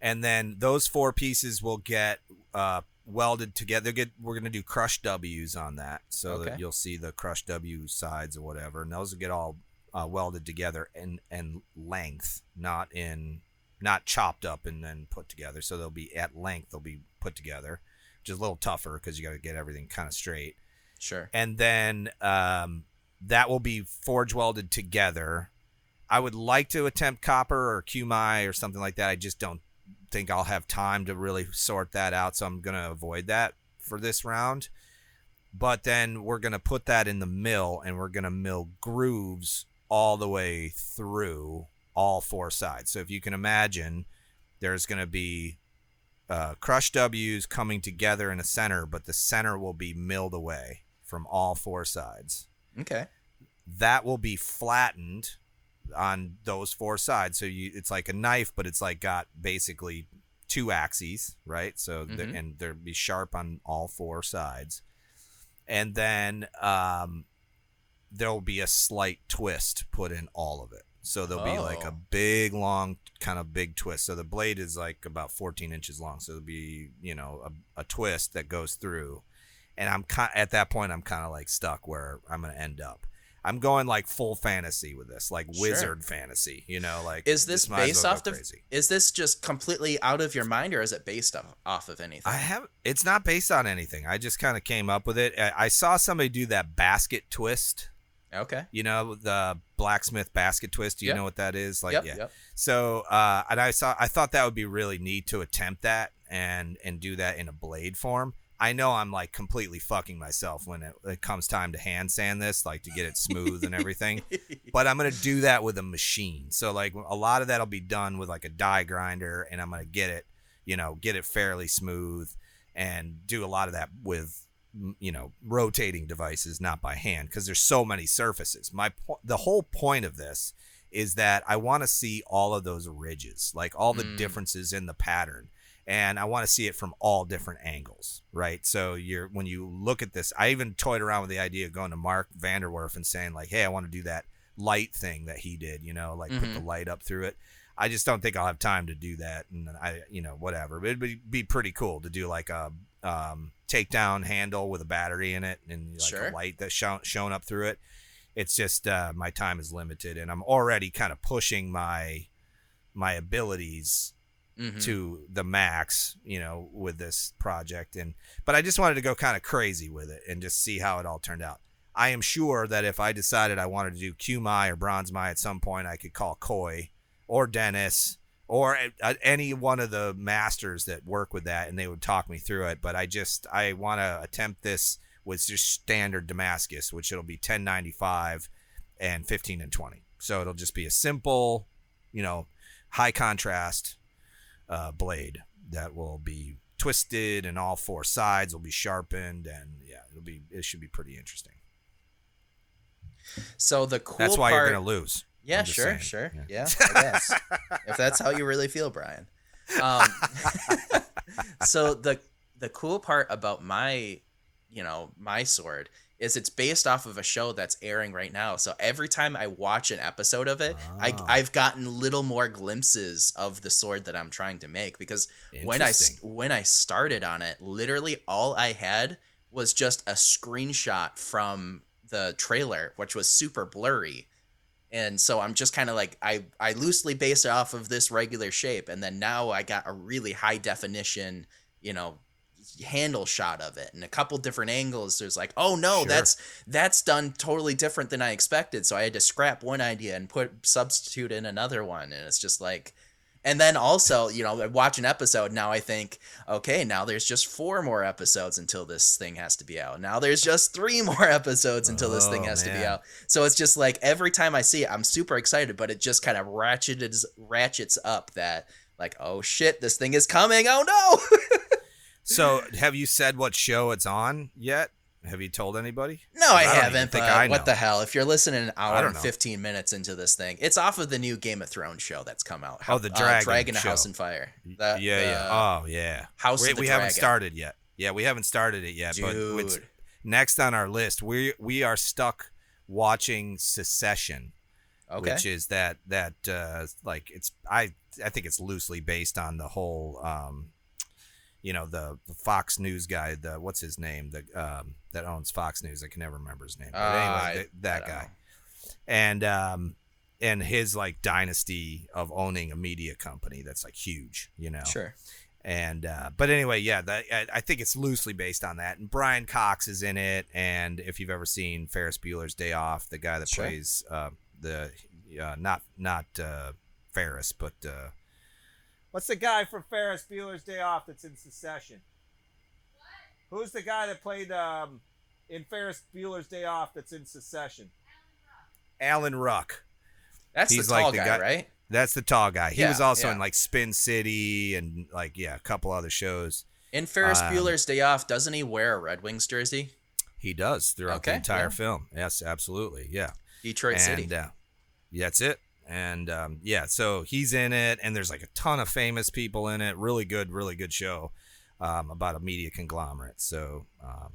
and then those four pieces will get uh, welded together. They'll Get we're gonna do crushed W's on that, so Okay. that you'll see the crushed W sides or whatever, and those will get all uh, welded together and and length, not in not chopped up and then put together. So they'll be at length. They'll be put together, which is a little tougher because you got to get everything kind of straight Sure. and then um, that will be forge welded together. I would like to attempt copper or CuMai or something like that. I just don't think I'll have time to really sort that out, so I'm gonna avoid that for this round. But then we're gonna put that in the mill, and we're gonna mill grooves all the way through all four sides. So if you can imagine, there's gonna be uh, crushed W's coming together in a center, but the center will be milled away from all four sides. Okay. That will be flattened on those four sides. So you, it's like a knife, but it's like got basically two axes, right? So the- Mhm. and they'll be sharp on all four sides, and then um, there'll be a slight twist put in all of it. So there'll be like a Oh. big, long, kind of big twist. So the blade is like about 14 inches long. So there'll be, you know, a, a twist that goes through. And I'm ki- at that point, I'm kind of like stuck where I'm going to end up. I'm going like full fantasy with this, like Sure. wizard fantasy, you know, like Is this as based well off of? crazy. Is this just completely out of your mind, or is it based off, off of anything? I have. It's not based on anything. I just kind of came up with it. I, I saw somebody do that basket twist. Okay. You know the blacksmith basket twist. Do you Yep. know what that is? Like, yep. yeah. Yep. So, uh, and I saw. I thought that would be really neat to attempt that and and do that in a blade form. I know I'm like completely fucking myself when it, it comes time to hand sand this, like to get it smooth and everything. But I'm gonna do that with a machine. So like a lot of that'll be done with like a die grinder, and I'm gonna get it, you know, get it fairly smooth, and do a lot of that with you know rotating devices, not by hand, because there's so many surfaces. My po- the whole point of this is that I want to see all of those ridges, like all the Mm. differences in the pattern. And I want to see it from all different angles, right? So you're when you look at this, I even toyed around with the idea of going to Mark Vanderwerf and saying like, "Hey, I want to do that light thing that he did, you know, like put the light up through it." I just don't think I'll have time to do that, and I, you know, whatever. But it'd be, be pretty cool to do like a um, takedown handle with a battery in it and like Sure. a light that's shown shown up through it. It's just uh, my time is limited, and I'm already kind of pushing my my abilities Mhm. to the max, you know, with this project. And but I just wanted to go kind of crazy with it and just see how it all turned out. I am sure that if I decided I wanted to do CuMai or Bronze Mai at some point, I could call Coy or Dennis or any one of the masters that work with that, and they would talk me through it. But I just I want to attempt this with just standard Damascus, which it'll be 1095 and 15 and 20. So it'll just be a simple, you know, high contrast uh, blade that will be twisted and all four sides will be sharpened and yeah it'll be it should be pretty interesting So the cool that's why part, you're gonna lose Yeah, sure, saying. sure. Yeah. Yeah, I guess. if that's how you really feel, Brian. Um, so the the cool part about my, you know, my sword is it's based off of a show that's airing right now. So every time I watch an episode of it, I Ah. I've gotten little more glimpses of the sword that I'm trying to make because when I when I started on it, literally all I had was just a screenshot from the trailer, which was super blurry. And so I'm just kind of like I I loosely based it off of this regular shape, and then now I got a really high definition, you know, handle shot of it, and a couple different angles. There's like, oh no, Sure. that's that's done totally different than I expected. So I had to scrap one idea and put substitute in another one, and it's just like. And then also, you know, I watch an episode now. I think, okay, now there's just four more episodes until this thing has to be out. Now there's just three more episodes until this thing Oh, has to be out. So it's just like every time I see it, I'm super excited, but it just kind of ratchets ratchets up that like, oh shit, this thing is coming. Oh no. so have you said what show it's on yet have you told anybody no, I, I haven't. but I what the hell? If you're listening an hour and know. 15 minutes into this thing, it's off of the new Game of Thrones show that's come out. Oh, the Uh, Dragon Dragon show. House and Fire. yeah The- yeah oh yeah House we, the haven't started yet yeah we haven't started it yet but it's next on our list we we are stuck watching Succession Okay. which is that that uh like it's i i think it's loosely based on the whole um you know the, the fox news guy the what's his name the um that owns fox news i can never remember his name but Uh, anyway th- that guy know. and um and his like dynasty of owning a media company that's like huge you know Sure. And uh, but anyway, yeah, that, I, I think it's loosely based on that. And Brian Cox is in it. And if you've ever seen Ferris Bueller's Day Off, the guy that Sure. plays uh, the uh, not not uh, Ferris, but uh, what's the guy from Ferris Bueller's Day Off that's in Succession? Who's the guy that played um, in Ferris Bueller's Day Off that's in Succession? Alan Ruck. That's He's the like tall the guy, guy- right? That's the tall guy. He Yeah, was also yeah. in like Spin City and like yeah, a couple other shows. In Ferris Um, Bueller's Day Off, doesn't he wear a Red Wings jersey? He does throughout the Okay, entire yeah. film. Yes, absolutely. Yeah. Detroit and, City. Uh, yeah, that's it. And um, yeah, so he's in it, and there's like a ton of famous people in it. Really good, really good show um, about a media conglomerate. So, um,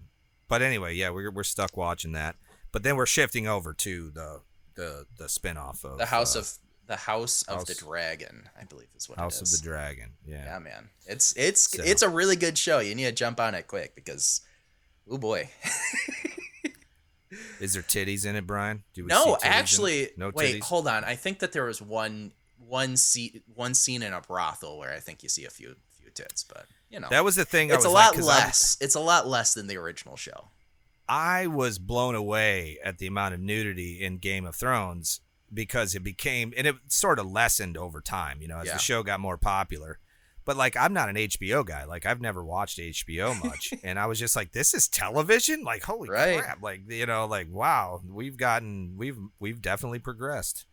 but anyway, yeah, we're we're stuck watching that. But then we're shifting over to the the the spinoff of the House uh, of the House of the Dragon, I believe is what it is. House it of the Dragon. Yeah. Yeah, man. It's it's So- it's a really good show. You need to jump on it quick because oh boy. Is there titties in it, Brian? Do we see no, actually no wait, titties. hold on. I think that there was one one scene one scene in a brothel where I think you see a few tits, but you know. That was the thing. I it's a lot like, lot 'cause I- less. It's a lot less than the original show. I was blown away at the amount of nudity in Game of Thrones because it became and it sort of lessened over time, you know, as Yeah. the show got more popular. But like I'm not an HBO guy. Like I've never watched HBO much. and I was just like, this is television? Like holy Right. crap. Like you know, like wow, we've gotten we've we've definitely progressed.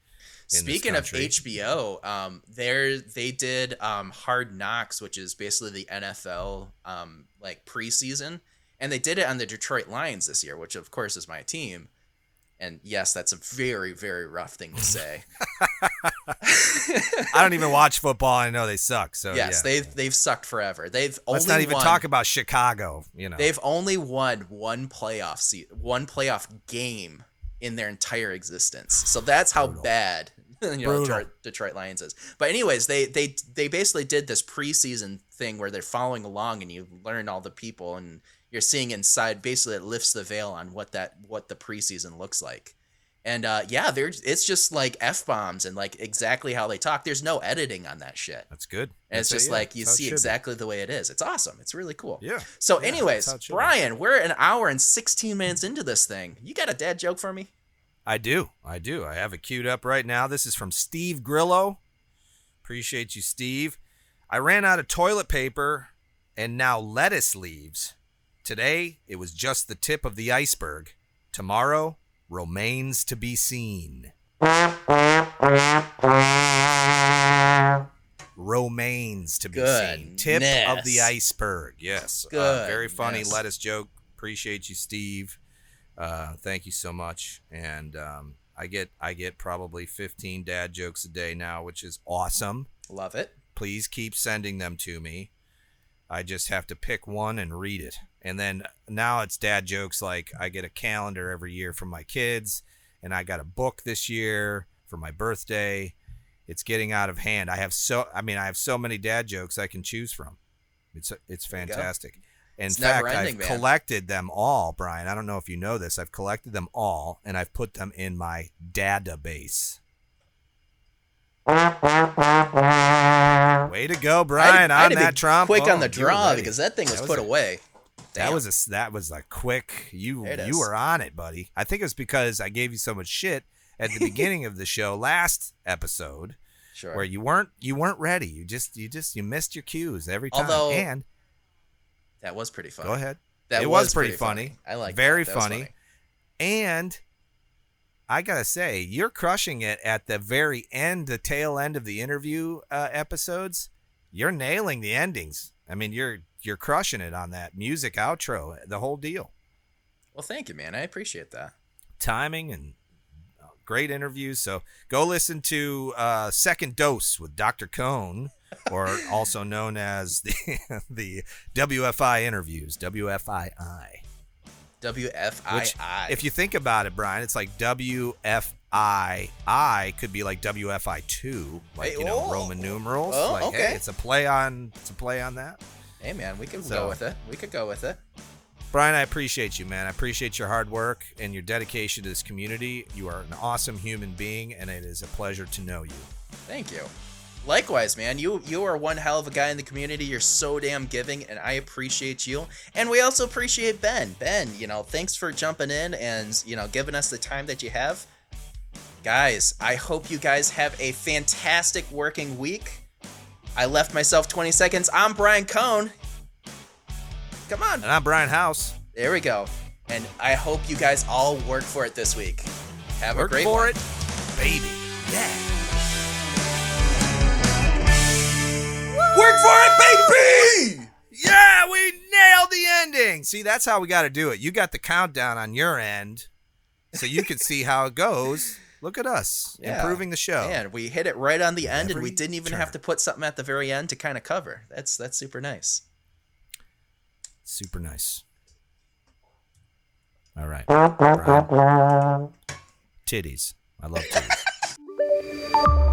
Speaking of. HBO, um, there they did um, Hard Knocks, which is basically the NFL um, like preseason, and they did it on the Detroit Lions this year, which of course is my team. And yes, that's a very very rough thing to say. I don't even watch football. I know they suck. So yes, yeah. they've they've sucked forever. They've Let's only not even won, talk about Chicago. You know, They've only won one playoff se- one playoff game in their entire existence. So that's how bad you know Detroit, Detroit Lions is. But anyways, they they they basically did this preseason thing where they're following along and you learn all the people and you're seeing inside. Basically, it lifts the veil on what that what the preseason looks like. And uh, yeah, there's it's just like f bombs and like exactly how they talk. There's no editing on that shit. that's good. And it's That's it, just yeah. like you That's how it see should be. exactly the way it is. It's awesome. It's really cool. Yeah. So, Yeah, anyways, that's how it should be. Brian, we're an hour and 16 minutes into this thing. You got a dad joke for me? I do. I do. I have it queued up right now. This is from Steve Grillo. Appreciate you, Steve. I ran out of toilet paper and now lettuce leaves. Today, it was just the tip of the iceberg. Tomorrow, remains to be seen. Remains to be seen. Tip of the iceberg. Yes. Uh, very funny Goodness. lettuce joke. Appreciate you, Steve. Uh, thank you so much. And um, I get I get probably 15 dad jokes a day now, which is awesome. Love it. Please keep sending them to me. I just have to pick one and read it. And then now it's dad jokes like I get a calendar every year from my kids, and I got a book this year for my birthday. It's getting out of hand. I have so I mean I have so many dad jokes I can choose from. It's it's fantastic. In It's fact, never-ending, I've man. collected them all, Brian. I don't know if you know this. I've collected them all and I've put them in my database. Way to go, Brian! I, had on that trombone. quick on oh, the draw because that thing was, That was put a- away. That was a that was a quick. You you were on it, buddy. I think it was because I gave you so much shit at the beginning of the show last episode, sure. where you weren't you weren't ready. You just you just you missed your cues every time. Although- and that was pretty funny. go ahead. That it was, was, pretty, funny. I like very was funny. And I gotta say, you're crushing it at the very end, the tail end of the interview uh, episodes. You're nailing the endings. I mean, you're you're crushing it on that music outro, the whole deal. Well, thank you, man. I appreciate that. Timing and uh, great interviews. So go listen to uh, Second Dose with Dr. Cone, or also known as the the WFI interviews, WFII. WFII. Which, if you think about it, Brian, it's like WFII could be like WFI two, like Hey, you know oh. Roman numerals. Oh, like, okay. hey, it's a play on, it's a play on that. hey, man, we can So- go with it. We could go with it. Brian, I appreciate you, man. I appreciate your hard work and your dedication to this community. You are an awesome human being, and it is a pleasure to know you. Thank you. Likewise, man. You you are one hell of a guy in the community. You're so damn giving, and I appreciate you. And we also appreciate Ben. Ben, you know, thanks for jumping in and you know giving us the time that you have. Guys, I hope you guys have a fantastic working week. I left myself 20 seconds. I'm Brian Cohn. Come on. And I'm Brian House. There we go. And I hope you guys all work for it this week. Have Work a great for one. it, baby. Yeah. Work for it, baby! Yeah, we nailed the ending. See, that's how we got to do it. You got the countdown on your end, so you can see how it goes. Look at us Yeah. improving the show. Man, we hit it right on the end, and we didn't even turn. have to put something at the very end to kind of cover. That's that's super nice. Super nice. All right. Brian. Titties. I love titties.